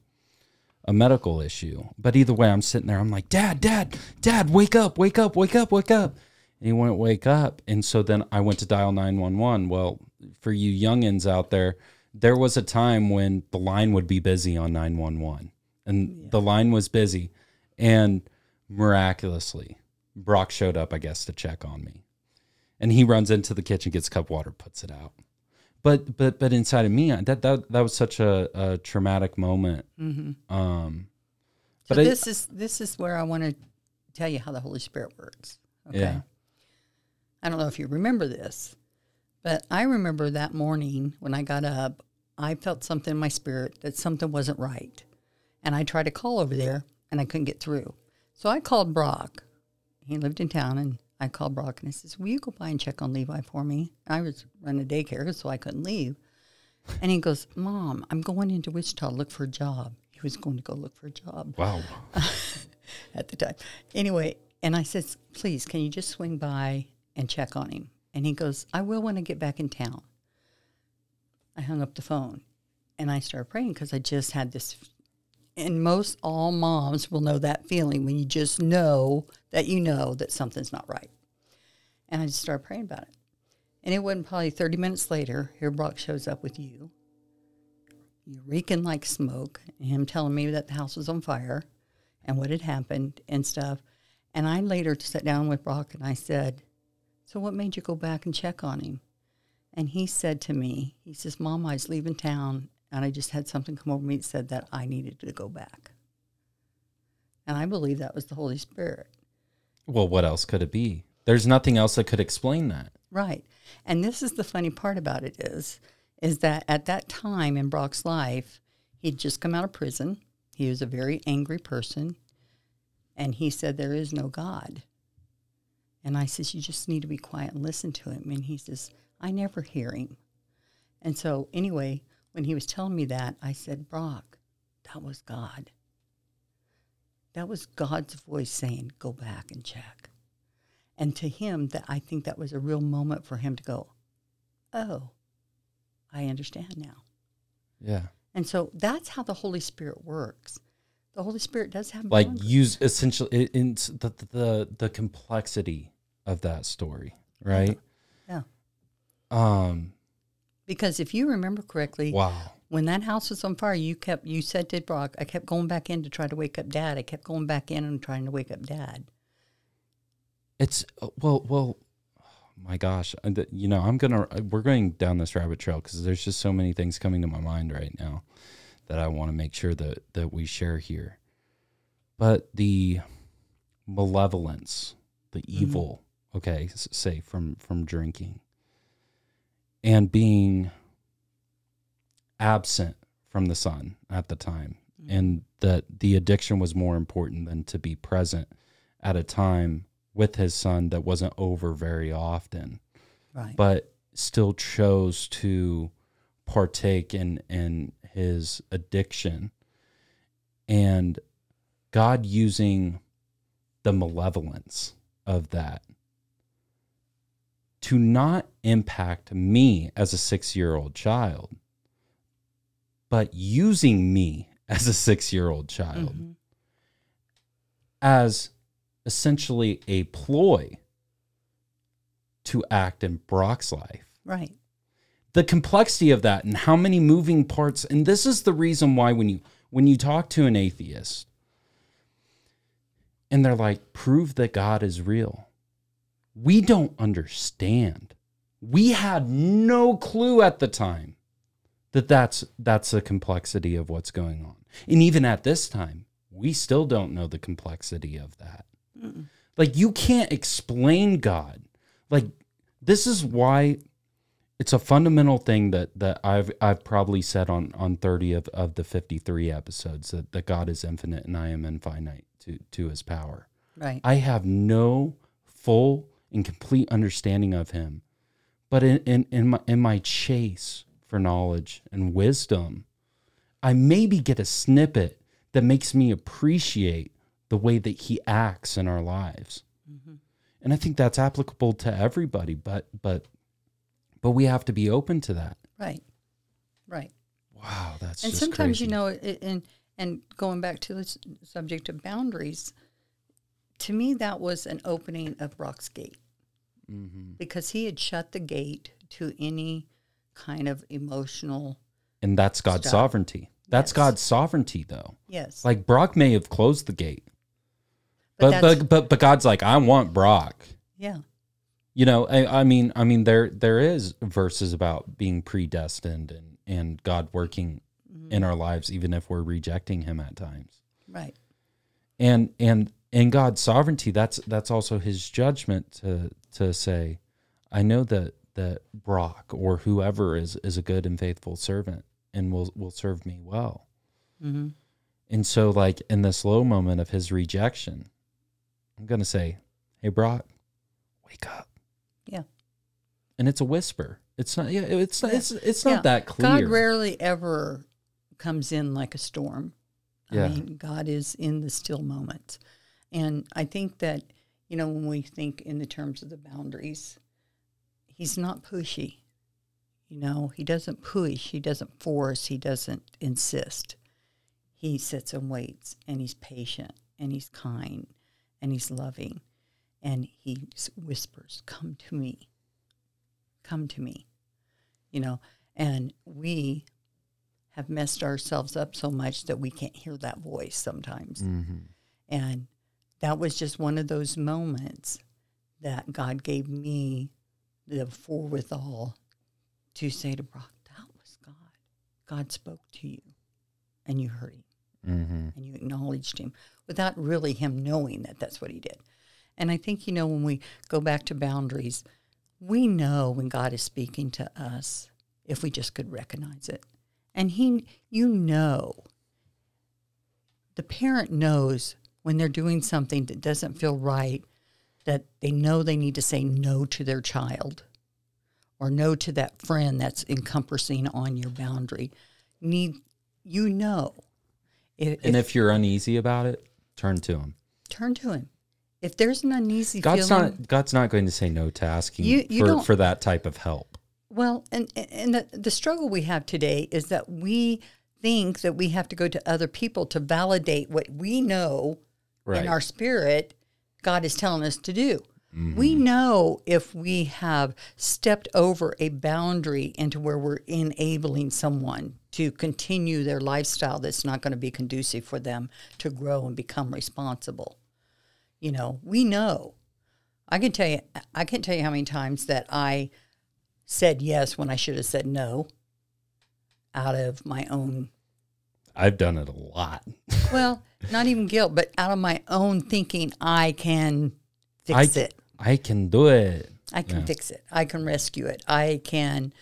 a medical issue. But either way, I'm sitting there. I'm like, Dad, Dad, Dad, wake up, wake up, wake up, wake up he wouldn't wake up. And so then I went to dial 911. Well, for you youngins out there, there was a time when the line would be busy on 911 and yeah. the line was busy. And miraculously, Brock showed up, I guess, to check on me. And he runs into the kitchen, gets a cup of water, puts it out. But but but inside of me, that that that was such a, a traumatic moment. Mm-hmm. Um, but so this I, is this is where I want to tell you how the Holy Spirit works. Okay. Yeah. I don't know if you remember this, but I remember that morning when I got up, I felt something in my spirit that something wasn't right. And I tried to call over there and I couldn't get through. So I called Brock. He lived in town and I called Brock and I says, Will you go by and check on Levi for me? I was running a daycare, so I couldn't leave. And he goes, Mom, I'm going into Wichita to look for a job. He was going to go look for a job. Wow. at the time. Anyway, and I says, Please, can you just swing by and check on him. And he goes, I will when I get back in town. I hung up the phone and I started praying because I just had this and most all moms will know that feeling when you just know that you know that something's not right. And I just started praying about it. And it wasn't probably 30 minutes later, here Brock shows up with you. You're reeking like smoke, and him telling me that the house was on fire and what had happened and stuff. And I later sat down with Brock and I said, So what made you go back and check on him? And he said to me, He says, Mom, I was leaving town and I just had something come over me that said that I needed to go back. And I believe that was the Holy Spirit. Well, what else could it be? There's nothing else that could explain that. Right. And this is the funny part about it is is that at that time in Brock's life, he'd just come out of prison. He was a very angry person. And he said, There is no God. And I says, You just need to be quiet and listen to him. And he says, I never hear him. And so, anyway, when he was telling me that, I said, Brock, that was God. That was God's voice saying, Go back and check. And to him, that I think that was a real moment for him to go, Oh, I understand now. Yeah. And so that's how the Holy Spirit works. The Holy Spirit does have Like boundaries. use essentially it's the, the the complexity of that story, right? Yeah. Um. Because if you remember correctly, Wow. when that house was on fire, you kept you said to Brock, I kept going back in to try to wake up Dad. I kept going back in and trying to wake up Dad. It's uh, well, well. My gosh, you know, I'm gonna. uh, We're going down this rabbit trail because there's just so many things coming to my mind right now that I want to make sure that that we share here. But the malevolence, the evil, okay, say from from drinking, and being absent from the son at the time, mm. and that the addiction was more important than to be present at a time with his son that wasn't over very often, Right. but still chose to partake in in his addiction. And God using the malevolence of that to not impact me as a 6-year-old child but using me as a 6-year-old child Mhm. as essentially a ploy to act in Brock's life. Right. The complexity of that and how many moving parts and this is the reason why when you when you talk to an atheist and they're like prove that God is real. We don't understand. We had no clue at the time that that's that's the complexity of what's going on. And even at this time, we still don't know the complexity of that. Mm-mm. Like you can't explain God. Like this is why it's a fundamental thing that that I've I've probably said on on 30 of, of the 53 episodes that, that God is infinite and I am infinite to to his power. Right. I have no full and complete understanding of him. But in, in, in my in my chase for knowledge and wisdom, I maybe get a snippet that makes me appreciate the way that he acts in our lives. Mhm. And I think that's applicable to everybody, but but but we have to be open to that. Right. Right. Wow, that's and sometimes you know it, and and going back to the subject of boundaries to me that was an opening of Brock's gate Mhm. because he had shut the gate to any kind of emotional and that's God's Stop. sovereignty. That's Yes. God's sovereignty, though. yes Like Brock may have closed the gate, but, but but but, but God's like, I want Brock. yeah You know, I, I mean, I mean, there there is verses about being predestined and and God working Mm-hmm. in our lives, even if we're rejecting Him at times. right And and in God's sovereignty, that's that's also His judgment to to say, I know that that Brock or whoever is is a good and faithful servant and will will serve me well. hmm And so, like in this low moment of his rejection, I'm gonna say, "Hey, Brock, wake up." Yeah. And it's a whisper. It's not. Yeah. It's not. Yeah. It's it's Yeah. not that clear. God rarely ever comes in like a storm. Yeah. I mean, God is in the still moments. And I think that, you know, when we think in the terms of the boundaries, he's not pushy. You know, he doesn't push, he doesn't force, he doesn't insist. he sits and waits and he's patient and he's kind and he's loving and he whispers, Come to me. Come to me. You know, and we have messed ourselves up so much that we can't hear that voice sometimes. Mm-hmm. And that was just one of those moments that God gave me the forewithal to say to Brock, that was God. God spoke to you and you heard him Mm-hmm. and you acknowledged him without really him knowing that that's what he did. And I think, you know, when we go back to boundaries, we know when God is speaking to us if we just could recognize it. And he, you know, the parent knows when they're doing something that doesn't feel right, that they know they need to say no to their child or no to that friend that's encompassing on your boundary. Need you know. If, And if you're uneasy about it, turn to him. turn to him. If there's an uneasy God's feeling, not God's not going to say no to asking You- you for, for that type of help. well, and and the, the struggle we have today is that we think that we have to go to other people to validate what we know Right. in our spirit God is telling us to do. Mm-hmm. We know if we have stepped over a boundary into where we're enabling someone to continue their lifestyle that's not going to be conducive for them to grow and become responsible. You know, we know. I can tell you I can't tell you how many times that I said yes when I should have said no out of my own I've done it a lot. well, not even guilt, but out of my own thinking I can fix I, it. I can do it. I can fix it. I can rescue it. I can,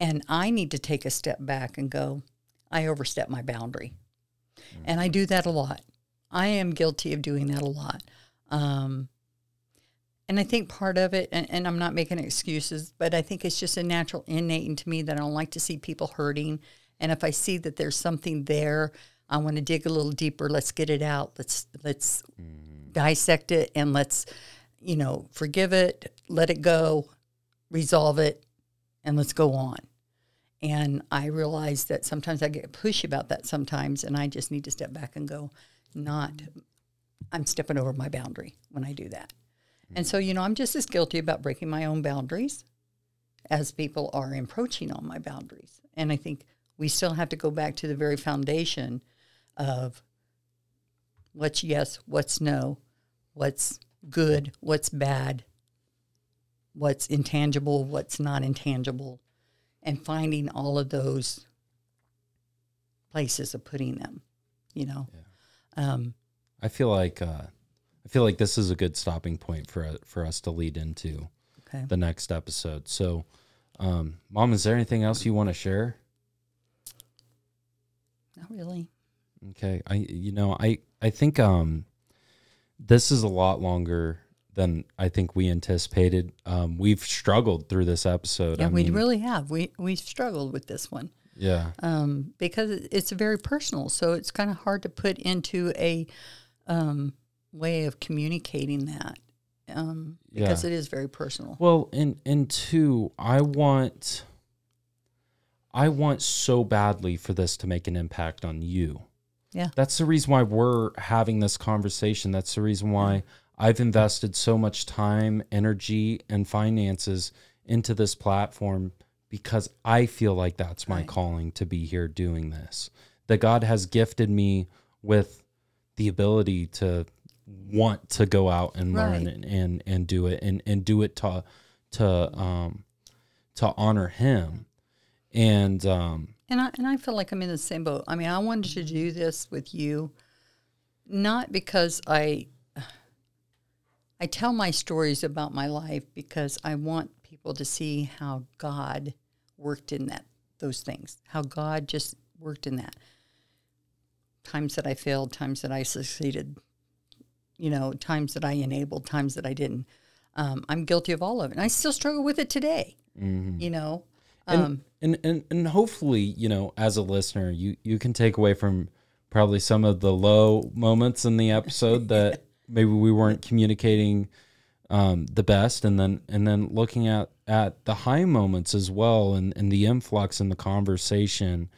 and I need to take a step back and go, I overstepped my boundary. And I do that a lot. I am guilty of doing that a lot. Um, and I think part of it, and, and I'm not making excuses, but I think it's just a natural innate into me that I don't like to see people hurting. And if I see that there's something there, I want to dig a little deeper. Let's get it out. Let's let's mm-hmm. dissect it and let's, you know, forgive it, let it go, resolve it, and let's go on. And I realize that sometimes I get pushy about that sometimes, and I just need to step back and go, not, I'm stepping over my boundary when I do that. And so, you know, I'm just as guilty about breaking my own boundaries as people are encroaching on my boundaries. And I think we still have to go back to the very foundation of what's yes, what's no, what's good, what's bad, what's intangible, what's not intangible, and finding all of those places of putting them, you know. Um, I feel like uh, I feel like this is a good stopping point for for us to lead into okay. the next episode. So, um, Mom, is there anything else you want to share? Not really. Okay, I you know I I think um this is a lot longer than I think we anticipated. Um, we've struggled through this episode. Yeah, I we mean, really have. We we struggled with this one yeah, um, because it's very personal. So it's kind of hard to put into a um, way of communicating that um, because Yeah. it is very personal. Well, and and two, I want I want so badly for this to make an impact on you. Yeah. That's the reason why we're having this conversation. That's the reason why I've invested so much time, energy, and finances into this platform because I feel like that's my Right. calling to be here doing this. That God has gifted me with the ability to want to go out and learn and, and and do it and and do it to to um to honor him and um And I and I feel like I'm in the same boat. I mean, I wanted to do this with you, not because I I tell my stories about my life because I want people to see how God worked in that those things, how God just worked in that. Times that I failed, times that I succeeded, you know, times that I enabled, times that I didn't. Um, I'm guilty of all of it, and I still struggle with it today. You know, um, and, and and hopefully you know as a listener you you can take away from probably some of the low moments in the episode that maybe we weren't communicating um, the best and then and then looking at at the high moments as well and and the influx in the conversation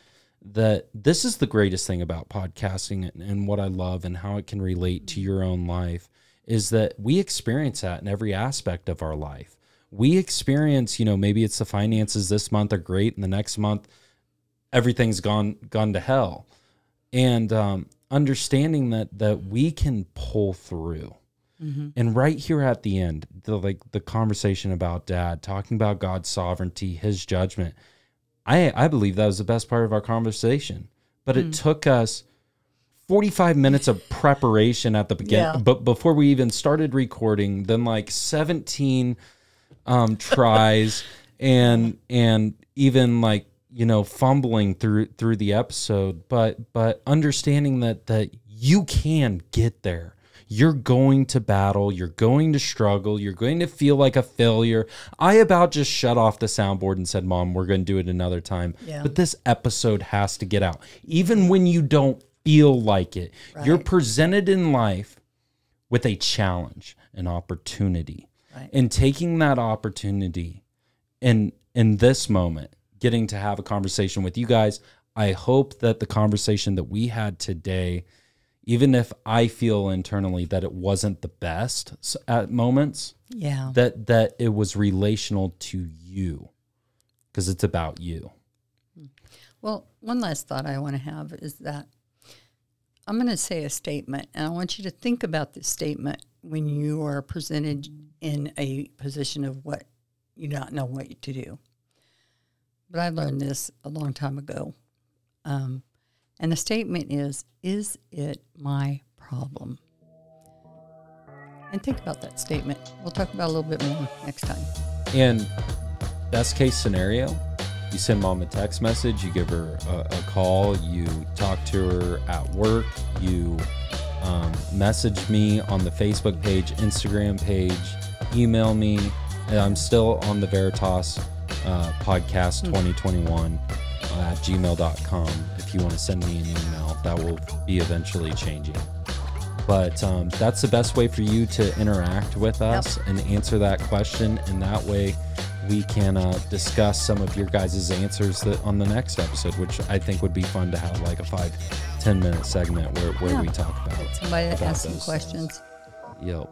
that this is the greatest thing about podcasting and, and what I love and how it can relate to your own life is that we experience that in every aspect of our life. We experience, you know, maybe it's the finances this month are great and the next month everything's gone gone to hell. And um, understanding that that we can pull through. And right here at the end, the like the conversation about dad, talking about God's sovereignty, his judgment. I I believe that was the best part of our conversation. But it took us 45 minutes of preparation at the beginning Yeah. but before we even started recording then like 17 um tries and and even like you know fumbling through through the episode but but understanding that that you can get there. You're going to battle. You're going to struggle. You're going to feel like a failure. I about just shut off the soundboard and said mom we're going to do it another time. Yeah. but this episode has to get out. Even when you don't feel like it you're presented in life with a challenge an opportunity Right. and taking that opportunity and in this moment getting to have a conversation with you guys i hope that the conversation that we had today even if i feel internally that it wasn't the best at moments Yeah. that that it was relational to you because it's about you Well, one last thought I want to have is that I'm going to say a statement, and I want you to think about this statement when you are presented in a position of what you don't know what to do. But I learned this a long time ago. Um, and the statement is Is it my problem? And think about that statement. We'll talk about a little bit more next time. And best case scenario, you send mom a text message, you give her a, a call, you talk to her at work, you um, message me on the Facebook page, Instagram page, email me. I'm still on the Veritas uh, podcast 2021 at gmail.com. If you want to send me an email, that will be eventually changing. But um, that's the best way for you to interact with us and answer that question. And that way we can uh, discuss some of your guys' answers that on the next episode, which I think would be fun to have like a five, 10 minute segment where, where Yeah. we talk about. Somebody about asked some questions. Yep.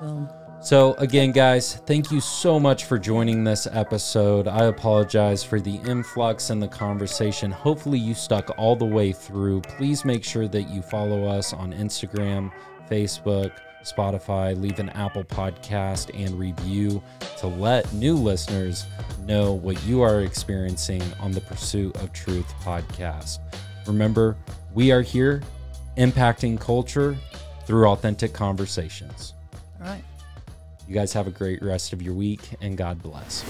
So, So, again, guys, thank you so much for joining this episode. I apologize for the influx and the conversation. Hopefully, you stuck all the way through. Please make sure that you follow us on Instagram, Facebook, Spotify, leave an Apple podcast and review to let new listeners know what you are experiencing on the Pursuit of Truth podcast. Remember, we are here impacting culture through authentic conversations. all right. You guys have a great rest of your week and God bless.